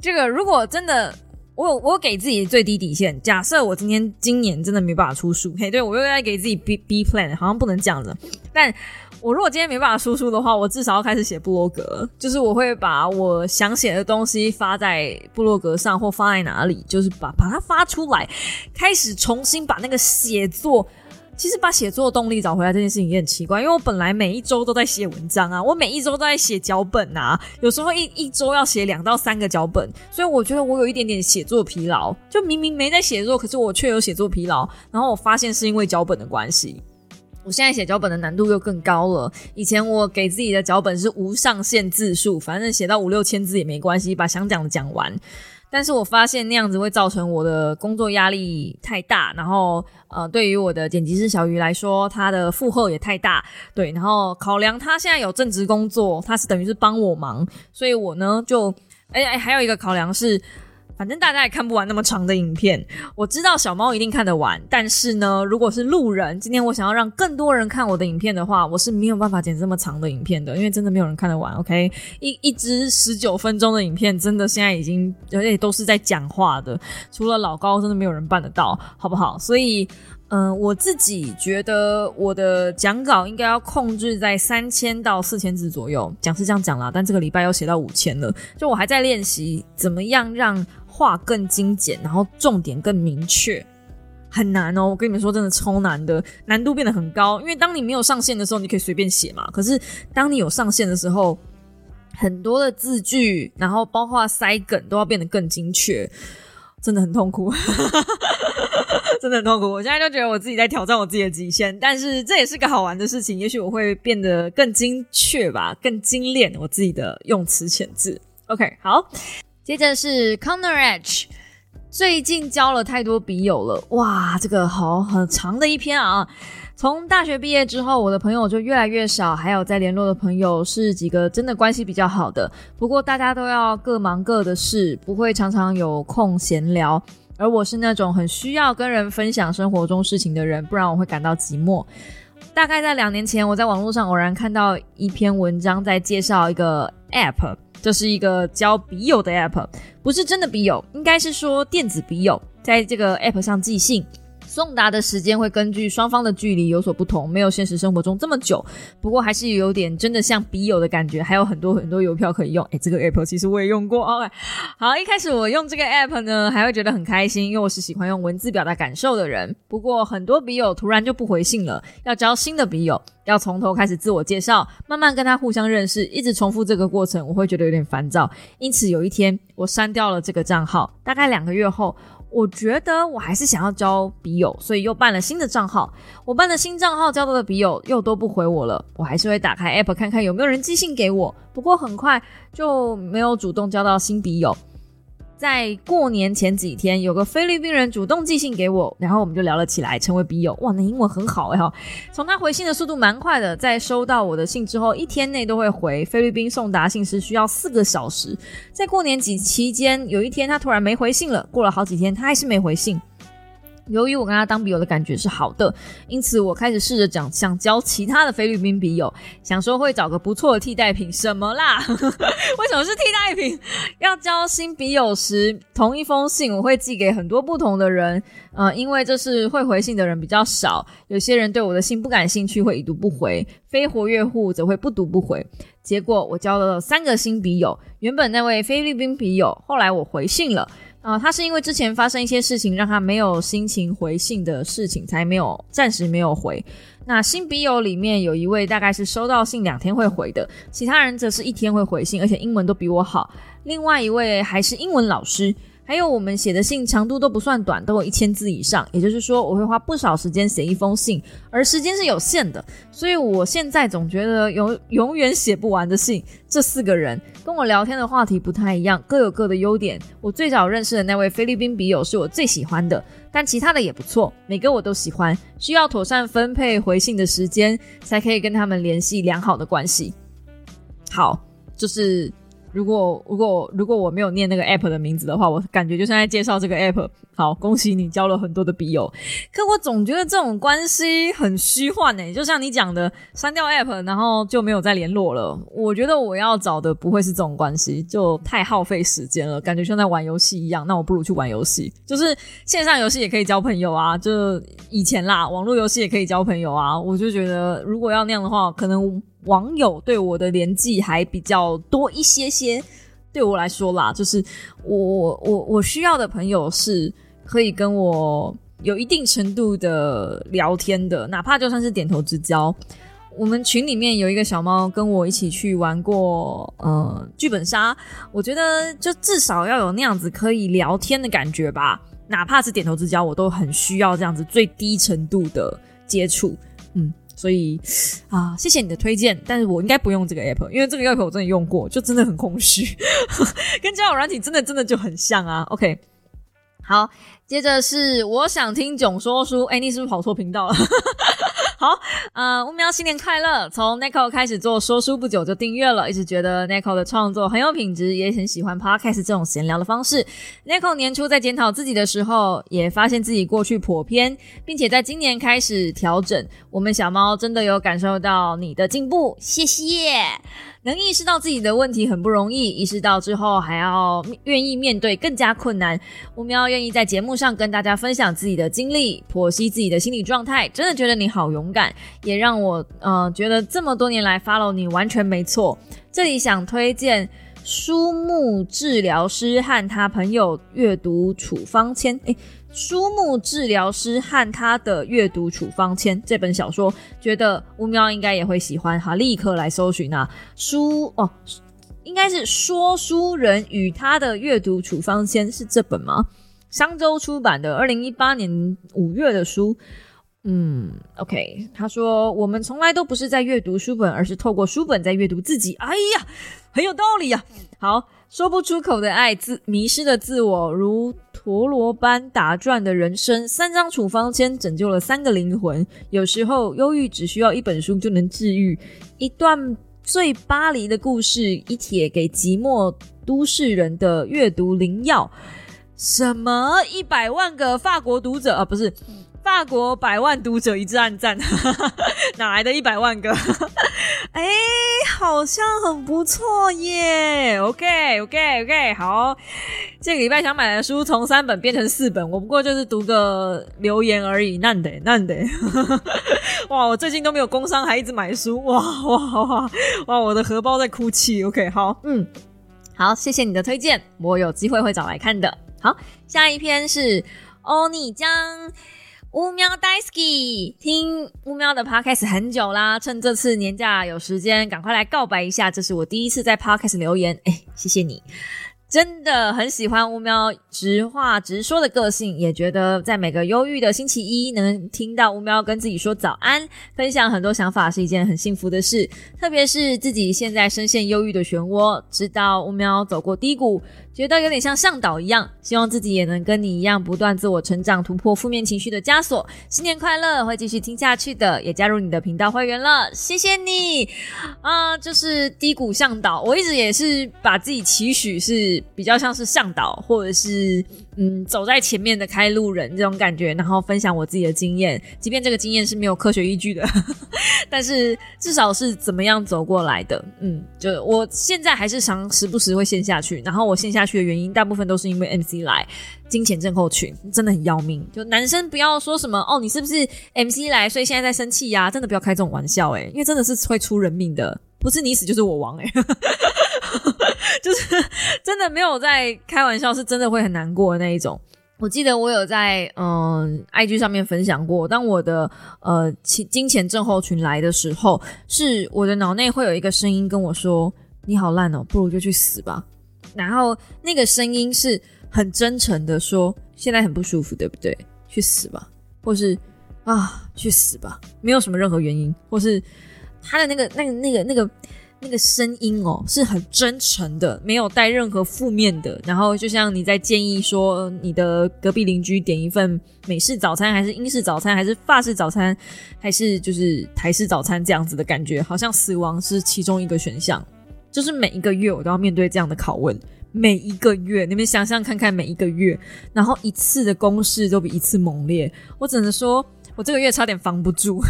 这个，如果真的，我有我给自己最低底线，假设我今天今年真的没办法出书，嘿，对我又在给自己 B B plan，好像不能这样子，但。我如果今天没办法输出的话，我至少要开始写部落格，就是我会把我想写的东西发在部落格上，或发在哪里，就是把把它发出来，开始重新把那个写作，其实把写作动力找回来这件事情也很奇怪，因为我本来每一周都在写文章啊，我每一周都在写脚本啊，有时候一一周要写两到三个脚本，所以我觉得我有一点点写作疲劳，就明明没在写作，可是我却有写作疲劳，然后我发现是因为脚本的关系。我现在写脚本的难度又更高了。以前我给自己的脚本是无上限字数，反正写到五六千字也没关系，把想讲的讲完。但是我发现那样子会造成我的工作压力太大，然后呃，对于我的剪辑师小鱼来说，他的负荷也太大。对，然后考量他现在有正职工作，他是等于是帮我忙，所以我呢就，哎哎，还有一个考量是。反正大家也看不完那么长的影片，我知道小猫一定看得完，但是呢，如果是路人，今天我想要让更多人看我的影片的话，我是没有办法剪这么长的影片的，因为真的没有人看得完。OK，一一支十九分钟的影片，真的现在已经而且都是在讲话的，除了老高，真的没有人办得到，好不好？所以。嗯，我自己觉得我的讲稿应该要控制在三千到四千字左右，讲是这样讲啦，但这个礼拜又写到五千了，就我还在练习怎么样让话更精简，然后重点更明确，很难哦。我跟你们说，真的超难的，难度变得很高。因为当你没有上线的时候，你可以随便写嘛，可是当你有上线的时候，很多的字句，然后包括塞梗都要变得更精确，真的很痛苦。真的很痛苦，我现在就觉得我自己在挑战我自己的极限，但是这也是个好玩的事情，也许我会变得更精确吧，更精炼我自己的用词遣字。OK，好，接着是 Conner Edge，最近交了太多笔友了，哇，这个好很长的一篇啊。从大学毕业之后，我的朋友就越来越少，还有在联络的朋友是几个真的关系比较好的，不过大家都要各忙各的事，不会常常有空闲聊。而我是那种很需要跟人分享生活中事情的人，不然我会感到寂寞。大概在两年前，我在网络上偶然看到一篇文章，在介绍一个 App，这是一个交笔友的 App，不是真的笔友，应该是说电子笔友，在这个 App 上寄信。送达的时间会根据双方的距离有所不同，没有现实生活中这么久。不过还是有点真的像笔友的感觉，还有很多很多邮票可以用。哎，这个 app 其实我也用过。OK，好，一开始我用这个 app 呢，还会觉得很开心，因为我是喜欢用文字表达感受的人。不过很多笔友突然就不回信了，要交新的笔友，要从头开始自我介绍，慢慢跟他互相认识，一直重复这个过程，我会觉得有点烦躁。因此有一天我删掉了这个账号，大概两个月后。我觉得我还是想要交笔友，所以又办了新的账号。我办了新账号交到的笔友又都不回我了，我还是会打开 app 看看有没有人寄信给我。不过很快就没有主动交到新笔友。在过年前几天，有个菲律宾人主动寄信给我，然后我们就聊了起来，成为笔友。哇，那英文很好哎哈！从他回信的速度蛮快的，在收到我的信之后，一天内都会回。菲律宾送达信是需要四个小时。在过年几期间，有一天他突然没回信了，过了好几天，他还是没回信。由于我跟他当笔友的感觉是好的，因此我开始试着讲想交其他的菲律宾笔友，想说会找个不错的替代品。什么啦？为什么是替代品？要交新笔友时，同一封信我会寄给很多不同的人，呃，因为这是会回信的人比较少，有些人对我的信不感兴趣，会已读不回；非活跃户则会不读不回。结果我交了三个新笔友，原本那位菲律宾笔友，后来我回信了。啊，他是因为之前发生一些事情，让他没有心情回信的事情，才没有暂时没有回。那新笔友里面有一位大概是收到信两天会回的，其他人则是一天会回信，而且英文都比我好。另外一位还是英文老师。还有我们写的信长度都不算短，都有一千字以上。也就是说，我会花不少时间写一封信，而时间是有限的，所以我现在总觉得永永远写不完的信。这四个人跟我聊天的话题不太一样，各有各的优点。我最早认识的那位菲律宾笔友是我最喜欢的，但其他的也不错，每个我都喜欢。需要妥善分配回信的时间，才可以跟他们联系良好的关系。好，就是。如果如果如果我没有念那个 app 的名字的话，我感觉就像在介绍这个 app。好，恭喜你交了很多的笔友。可我总觉得这种关系很虚幻呢，就像你讲的，删掉 app，然后就没有再联络了。我觉得我要找的不会是这种关系，就太耗费时间了，感觉像在玩游戏一样。那我不如去玩游戏，就是线上游戏也可以交朋友啊，就以前啦，网络游戏也可以交朋友啊。我就觉得如果要那样的话，可能。网友对我的年纪还比较多一些些，对我来说啦，就是我我我需要的朋友是可以跟我有一定程度的聊天的，哪怕就算是点头之交。我们群里面有一个小猫跟我一起去玩过呃剧本杀，我觉得就至少要有那样子可以聊天的感觉吧，哪怕是点头之交，我都很需要这样子最低程度的接触。嗯，所以啊，谢谢你的推荐，但是我应该不用这个 app，因为这个 app 我真的用过，就真的很空虚，跟交友软体真的真的就很像啊。OK，好，接着是我想听囧说书，哎，你是不是跑错频道了？好，呃，乌喵新年快乐！从 Nico 开始做说书不久就订阅了，一直觉得 Nico 的创作很有品质，也很喜欢 Podcast 这种闲聊的方式。Nico 年初在检讨自己的时候，也发现自己过去颇偏，并且在今年开始调整。我们小猫真的有感受到你的进步，谢谢。能意识到自己的问题很不容易，意识到之后还要愿意面对更加困难。乌喵愿意在节目上跟大家分享自己的经历，剖析自己的心理状态，真的觉得你好勇敢，也让我呃觉得这么多年来 follow 你完全没错。这里想推荐书目治疗师和他朋友阅读处方签，诶。书目治疗师和他的阅读处方签这本小说，觉得乌喵应该也会喜欢，哈，立刻来搜寻啊！书哦，应该是说书人与他的阅读处方签是这本吗？商周出版的二零一八年五月的书。嗯，OK，他说我们从来都不是在阅读书本，而是透过书本在阅读自己。哎呀，很有道理呀！好。说不出口的爱，自迷失的自我，如陀螺般打转的人生。三张处方签拯救了三个灵魂。有时候，忧郁只需要一本书就能治愈。一段最巴黎的故事，一帖给寂寞都市人的阅读灵药。什么？一百万个法国读者啊？不是。法国百万读者一致暗赞，哪来的一百万个？哎，好像很不错耶。OK OK OK，好，这个礼拜想买的书从三本变成四本，我不过就是读个留言而已，难得难得。哇，我最近都没有工伤，还一直买书，哇哇哇哇，我的荷包在哭泣。OK，好，嗯，好，谢谢你的推荐，我有机会会找来看的。好，下一篇是欧尼江。乌喵 Daisy，听乌喵的 podcast 很久啦，趁这次年假有时间，赶快来告白一下。这是我第一次在 podcast 留言，哎，谢谢你。真的很喜欢乌喵直话直说的个性，也觉得在每个忧郁的星期一能听到乌喵跟自己说早安，分享很多想法是一件很幸福的事。特别是自己现在深陷忧郁的漩涡，知道乌喵走过低谷。觉得有点像向导一样，希望自己也能跟你一样不断自我成长，突破负面情绪的枷锁。新年快乐，会继续听下去的，也加入你的频道会员了，谢谢你啊！就是低谷向导，我一直也是把自己期许是比较像是向导，或者是嗯走在前面的开路人这种感觉，然后分享我自己的经验，即便这个经验是没有科学依据的，但是至少是怎么样走过来的。嗯，就我现在还是常时不时会陷下去，然后我陷下。去的原因大部分都是因为 MC 来金钱症候群，真的很要命。就男生不要说什么哦，你是不是 MC 来，所以现在在生气呀？真的不要开这种玩笑哎，因为真的是会出人命的，不是你死就是我亡哎，就是 真的没有在开玩笑，是真的会很难过的那一种。我记得我有在嗯 IG 上面分享过，当我的呃金金钱症候群来的时候，是我的脑内会有一个声音跟我说：“你好烂哦，不如就去死吧。”然后那个声音是很真诚的，说现在很不舒服，对不对？去死吧，或是啊，去死吧，没有什么任何原因，或是他的那个、那个、那个、那个、那个声音哦，是很真诚的，没有带任何负面的。然后就像你在建议说，你的隔壁邻居点一份美式早餐，还是英式早餐，还是法式早餐，还是就是台式早餐这样子的感觉，好像死亡是其中一个选项。就是每一个月我都要面对这样的拷问，每一个月，你们想想看看，每一个月，然后一次的攻势都比一次猛烈，我只能说，我这个月差点防不住。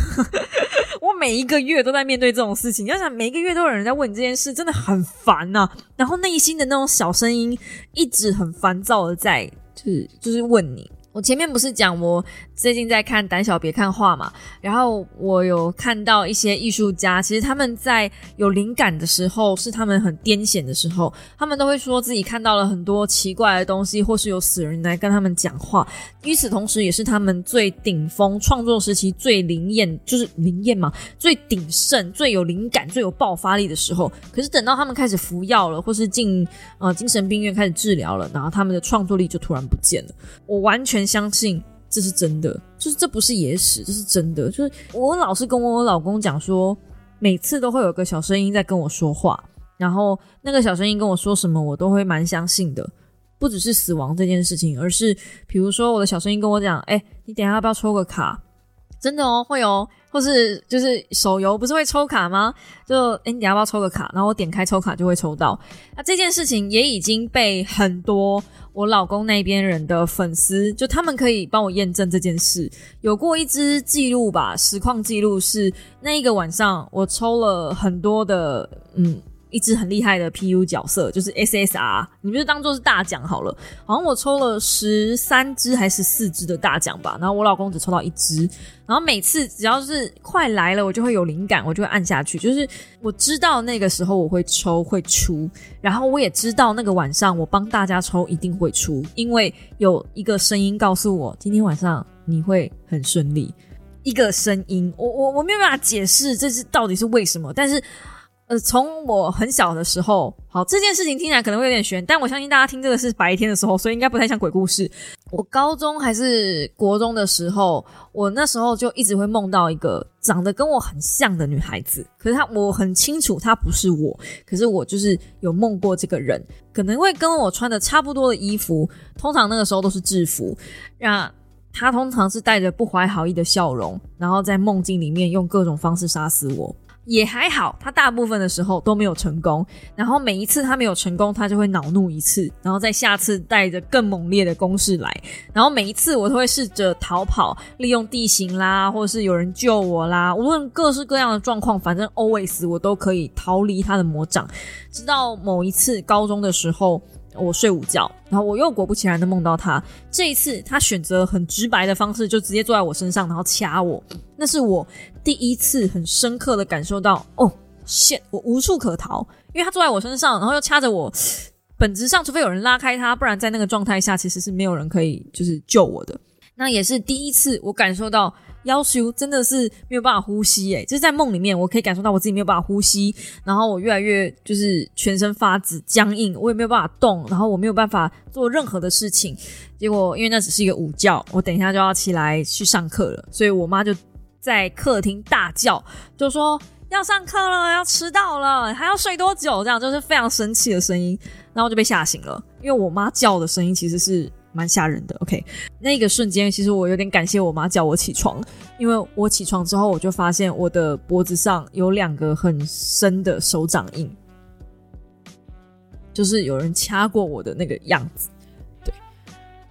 我每一个月都在面对这种事情，要想每一个月都有人在问你这件事，真的很烦呐。然后内心的那种小声音一直很烦躁的在，就是就是问你。我前面不是讲我最近在看《胆小别看画》嘛，然后我有看到一些艺术家，其实他们在有灵感的时候，是他们很癫痫的时候，他们都会说自己看到了很多奇怪的东西，或是有死人来跟他们讲话。与此同时，也是他们最顶峰创作时期最灵验，就是灵验嘛，最鼎盛、最有灵感、最有爆发力的时候。可是等到他们开始服药了，或是进呃精神病院开始治疗了，然后他们的创作力就突然不见了。我完全。相信这是真的，就是这不是野史，这是真的。就是我老是跟我老公讲说，每次都会有个小声音在跟我说话，然后那个小声音跟我说什么，我都会蛮相信的。不只是死亡这件事情，而是比如说我的小声音跟我讲：“哎，你等下要不要抽个卡？”真的哦，会哦。或是就是手游不是会抽卡吗？就哎，你要不要抽个卡？然后我点开抽卡就会抽到。那这件事情也已经被很多我老公那边人的粉丝，就他们可以帮我验证这件事。有过一支记录吧，实况记录是那一个晚上我抽了很多的，嗯。一只很厉害的 PU 角色，就是 SSR，你们就当做是大奖好了。好像我抽了十三只还是四只的大奖吧，然后我老公只抽到一只。然后每次只要是快来了，我就会有灵感，我就会按下去。就是我知道那个时候我会抽会出，然后我也知道那个晚上我帮大家抽一定会出，因为有一个声音告诉我今天晚上你会很顺利。一个声音，我我我没有办法解释这是到底是为什么，但是。呃，从我很小的时候，好这件事情听起来可能会有点悬，但我相信大家听这个是白天的时候，所以应该不太像鬼故事。我高中还是国中的时候，我那时候就一直会梦到一个长得跟我很像的女孩子，可是她我很清楚她不是我，可是我就是有梦过这个人，可能会跟我穿的差不多的衣服，通常那个时候都是制服，那她通常是带着不怀好意的笑容，然后在梦境里面用各种方式杀死我。也还好，他大部分的时候都没有成功。然后每一次他没有成功，他就会恼怒一次，然后在下次带着更猛烈的攻势来。然后每一次我都会试着逃跑，利用地形啦，或者是有人救我啦，无论各式各样的状况，反正 always 我都可以逃离他的魔掌。直到某一次高中的时候。我睡午觉，然后我又果不其然的梦到他。这一次，他选择很直白的方式，就直接坐在我身上，然后掐我。那是我第一次很深刻的感受到，哦，现我无处可逃，因为他坐在我身上，然后又掐着我。本质上，除非有人拉开他，不然在那个状态下，其实是没有人可以就是救我的。那也是第一次我感受到。要求真的是没有办法呼吸，诶，就是在梦里面，我可以感受到我自己没有办法呼吸，然后我越来越就是全身发紫、僵硬，我也没有办法动，然后我没有办法做任何的事情。结果因为那只是一个午觉，我等一下就要起来去上课了，所以我妈就在客厅大叫，就说要上课了，要迟到了，还要睡多久？这样就是非常生气的声音，然后就被吓醒了，因为我妈叫的声音其实是。蛮吓人的，OK。那个瞬间，其实我有点感谢我妈叫我起床，因为我起床之后，我就发现我的脖子上有两个很深的手掌印，就是有人掐过我的那个样子。对，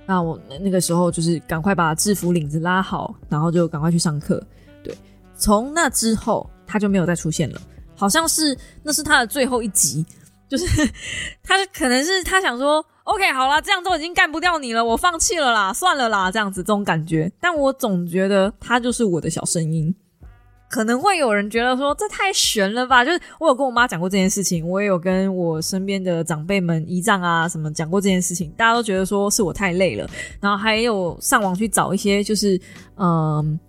那我那个时候就是赶快把制服领子拉好，然后就赶快去上课。对，从那之后他就没有再出现了，好像是那是他的最后一集，就是 他可能是他想说。OK，好了，这样都已经干不掉你了，我放弃了啦，算了啦，这样子这种感觉。但我总觉得他就是我的小声音，可能会有人觉得说这太悬了吧？就是我有跟我妈讲过这件事情，我也有跟我身边的长辈们姨丈啊什么讲过这件事情，大家都觉得说是我太累了，然后还有上网去找一些就是嗯。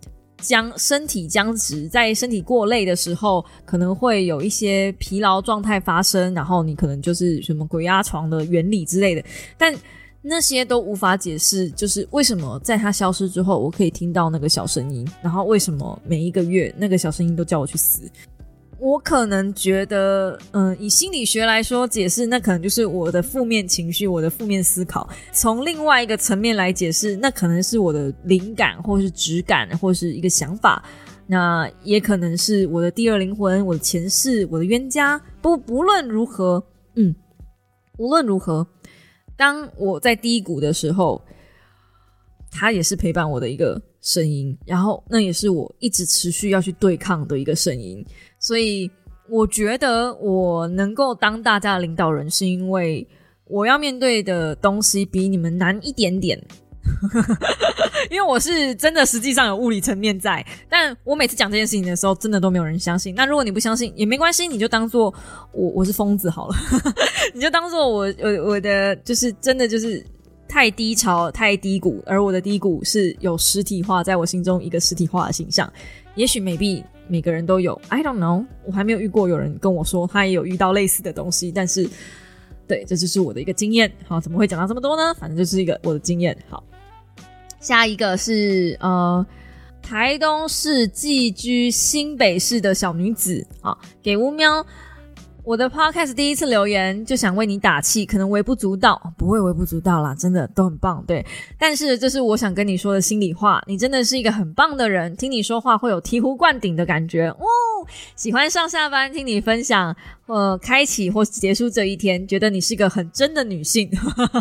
僵身体僵直，在身体过累的时候，可能会有一些疲劳状态发生，然后你可能就是什么鬼压床的原理之类的，但那些都无法解释，就是为什么在它消失之后，我可以听到那个小声音，然后为什么每一个月那个小声音都叫我去死。我可能觉得，嗯，以心理学来说解释，那可能就是我的负面情绪，我的负面思考。从另外一个层面来解释，那可能是我的灵感，或是直感，或是一个想法。那也可能是我的第二灵魂，我的前世，我的冤家。不，不论如何，嗯，无论如何，当我在低谷的时候，他也是陪伴我的一个声音。然后，那也是我一直持续要去对抗的一个声音。所以我觉得我能够当大家的领导人，是因为我要面对的东西比你们难一点点。因为我是真的实际上有物理层面在，但我每次讲这件事情的时候，真的都没有人相信。那如果你不相信也没关系，你就当做我我是疯子好了，你就当做我我我的就是真的就是太低潮太低谷，而我的低谷是有实体化在我心中一个实体化的形象。也许 maybe。每个人都有，I don't know，我还没有遇过有人跟我说他也有遇到类似的东西，但是，对，这就是我的一个经验。好，怎么会讲到这么多呢？反正就是一个我的经验。好，下一个是呃，台东市寄居新北市的小女子啊，给乌喵。我的 podcast 第一次留言就想为你打气，可能微不足道，不会微不足道啦，真的都很棒，对。但是这是我想跟你说的心里话，你真的是一个很棒的人，听你说话会有醍醐灌顶的感觉哦。喜欢上下班听你分享，或开启或结束这一天，觉得你是个很真的女性。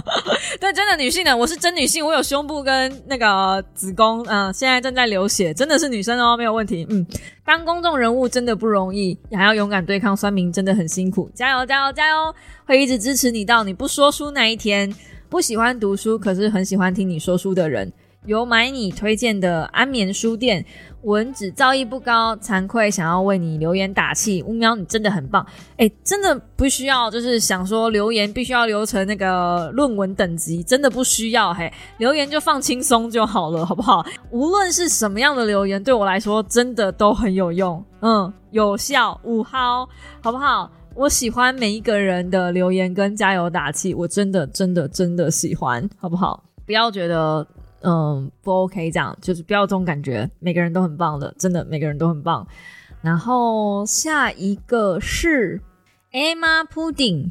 对，真的女性呢，我是真女性，我有胸部跟那个子宫，嗯，现在正在流血，真的是女生哦，没有问题。嗯，当公众人物真的不容易，还要勇敢对抗酸民，真的很辛苦，加油加油加油！会一直支持你到你不说书那一天。不喜欢读书，可是很喜欢听你说书的人。有买你推荐的安眠书店，文子造诣不高，惭愧想要为你留言打气。乌喵，你真的很棒，哎，真的不需要，就是想说留言必须要留成那个论文等级，真的不需要，嘿，留言就放轻松就好了，好不好？无论是什么样的留言，对我来说真的都很有用，嗯，有效，五号，好不好？我喜欢每一个人的留言跟加油打气，我真的真的真的喜欢，好不好？不要觉得。嗯，不 OK，这样就是不要这种感觉。每个人都很棒的，真的，每个人都很棒。然后下一个是艾玛布丁，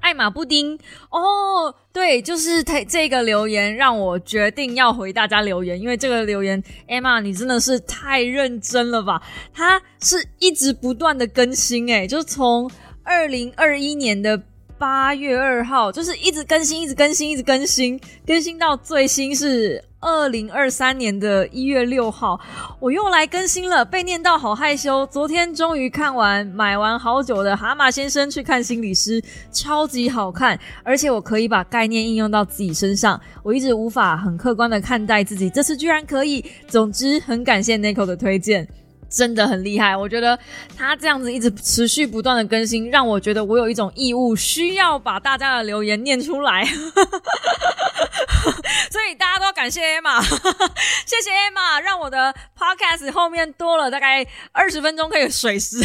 艾玛布丁。哦，对，就是他这个留言让我决定要回大家留言，因为这个留言，艾玛，你真的是太认真了吧？他是一直不断的更新，哎，就是从二零二一年的。八月二号，就是一直更新，一直更新，一直更新，更新到最新是二零二三年的一月六号，我又来更新了，被念到好害羞。昨天终于看完，买完好久的《蛤蟆先生去看心理师》，超级好看，而且我可以把概念应用到自己身上。我一直无法很客观的看待自己，这次居然可以。总之，很感谢 Nico 的推荐。真的很厉害，我觉得他这样子一直持续不断的更新，让我觉得我有一种义务需要把大家的留言念出来，所以大家都要感谢 Emma，谢谢 Emma，让我的 Podcast 后面多了大概二十分钟可以水时。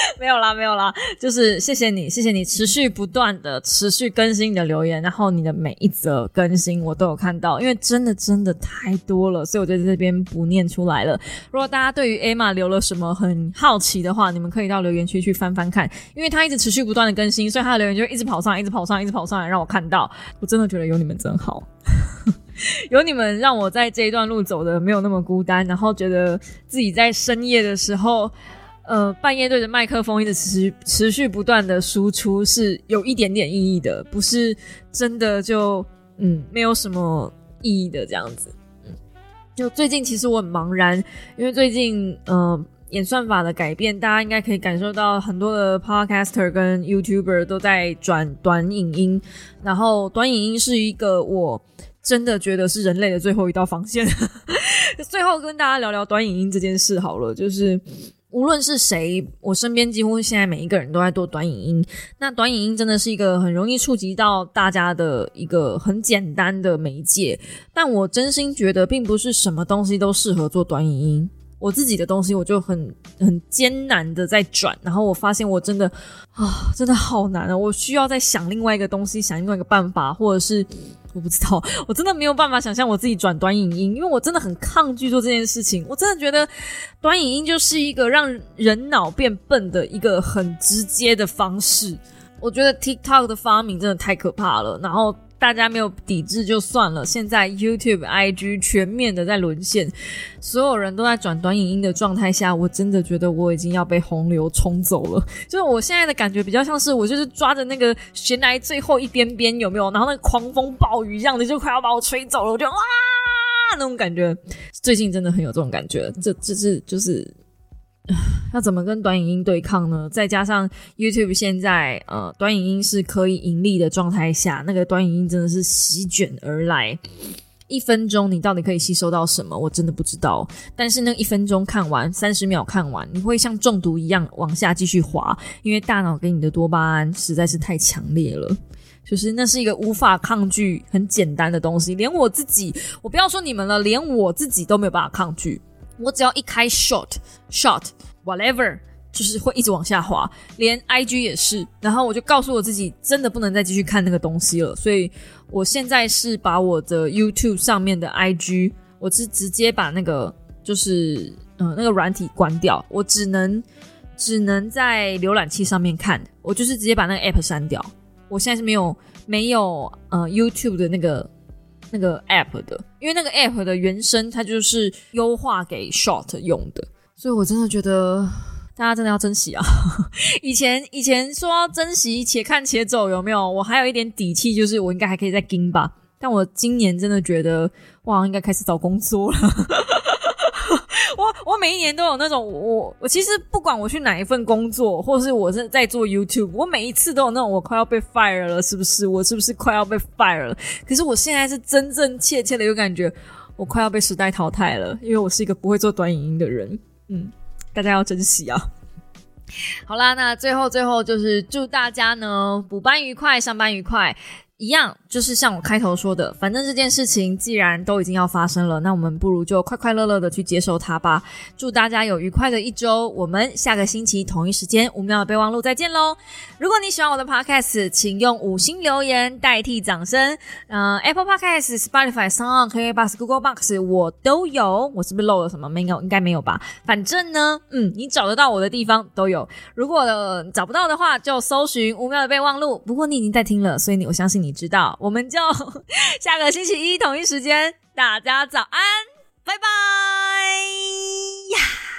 没有啦，没有啦，就是谢谢你，谢谢你持续不断的持续更新你的留言，然后你的每一则更新我都有看到，因为真的真的太多了，所以我就在这边不念出来了。如果大家对于 Emma 留了什么很好奇的话，你们可以到留言区去翻翻看，因为他一直持续不断的更新，所以他的留言就一直跑上来，一直跑上来，一直跑上来让我看到。我真的觉得有你们真好，有你们让我在这一段路走的没有那么孤单，然后觉得自己在深夜的时候。呃，半夜对着麦克风一直持持续不断的输出是有一点点意义的，不是真的就嗯没有什么意义的这样子。嗯，就最近其实我很茫然，因为最近嗯演算法的改变，大家应该可以感受到很多的 podcaster 跟 YouTuber 都在转短影音，然后短影音是一个我真的觉得是人类的最后一道防线。最后跟大家聊聊短影音这件事好了，就是。无论是谁，我身边几乎现在每一个人都在做短影音。那短影音真的是一个很容易触及到大家的一个很简单的媒介。但我真心觉得，并不是什么东西都适合做短影音。我自己的东西，我就很很艰难的在转，然后我发现我真的啊，真的好难啊！我需要再想另外一个东西，想另外一个办法，或者是。我不知道，我真的没有办法想象我自己转短影音，因为我真的很抗拒做这件事情。我真的觉得短影音就是一个让人脑变笨的一个很直接的方式。我觉得 TikTok 的发明真的太可怕了，然后。大家没有抵制就算了，现在 YouTube、IG 全面的在沦陷，所有人都在转短影音的状态下，我真的觉得我已经要被洪流冲走了。就是我现在的感觉比较像是我就是抓着那个悬崖最后一边边，有没有？然后那个狂风暴雨一样的就快要把我吹走了，我就哇那种感觉。最近真的很有这种感觉，这这是就是。要怎么跟短影音对抗呢？再加上 YouTube 现在呃短影音是可以盈利的状态下，那个短影音真的是席卷而来。一分钟你到底可以吸收到什么？我真的不知道。但是那一分钟看完，三十秒看完，你会像中毒一样往下继续滑，因为大脑给你的多巴胺实在是太强烈了。就是那是一个无法抗拒、很简单的东西，连我自己，我不要说你们了，连我自己都没有办法抗拒。我只要一开 short short whatever 就是会一直往下滑，连 IG 也是。然后我就告诉我自己，真的不能再继续看那个东西了。所以我现在是把我的 YouTube 上面的 IG，我是直接把那个就是嗯那个软体关掉，我只能只能在浏览器上面看，我就是直接把那个 App 删掉。我现在是没有没有呃 YouTube 的那个那个 App 的，因为那个 App 的原声它就是优化给 Short 用的，所以我真的觉得大家真的要珍惜啊！以前以前说要珍惜，且看且走，有没有？我还有一点底气，就是我应该还可以再盯吧。但我今年真的觉得，哇，应该开始找工作了。我我每一年都有那种我我其实不管我去哪一份工作，或是我是在做 YouTube，我每一次都有那种我快要被 fire 了，是不是？我是不是快要被 fire 了？可是我现在是真真切切的有感觉，我快要被时代淘汰了，因为我是一个不会做短影音的人。嗯，大家要珍惜啊！好啦，那最后最后就是祝大家呢补班愉快，上班愉快。一样，就是像我开头说的，反正这件事情既然都已经要发生了，那我们不如就快快乐乐的去接受它吧。祝大家有愉快的一周，我们下个星期同一时间五秒的备忘录再见喽！如果你喜欢我的 podcast，请用五星留言代替掌声。嗯，Apple Podcast、Spotify、s o n g k Bus、Google Box 我都有，我是不是漏了什么？没有，应该没有吧？反正呢，嗯，你找得到我的地方都有。如果找不到的话，就搜寻五秒的备忘录。不过你已经在听了，所以你我相信你。你知道，我们就 下个星期一同一时间，大家早安，拜拜呀。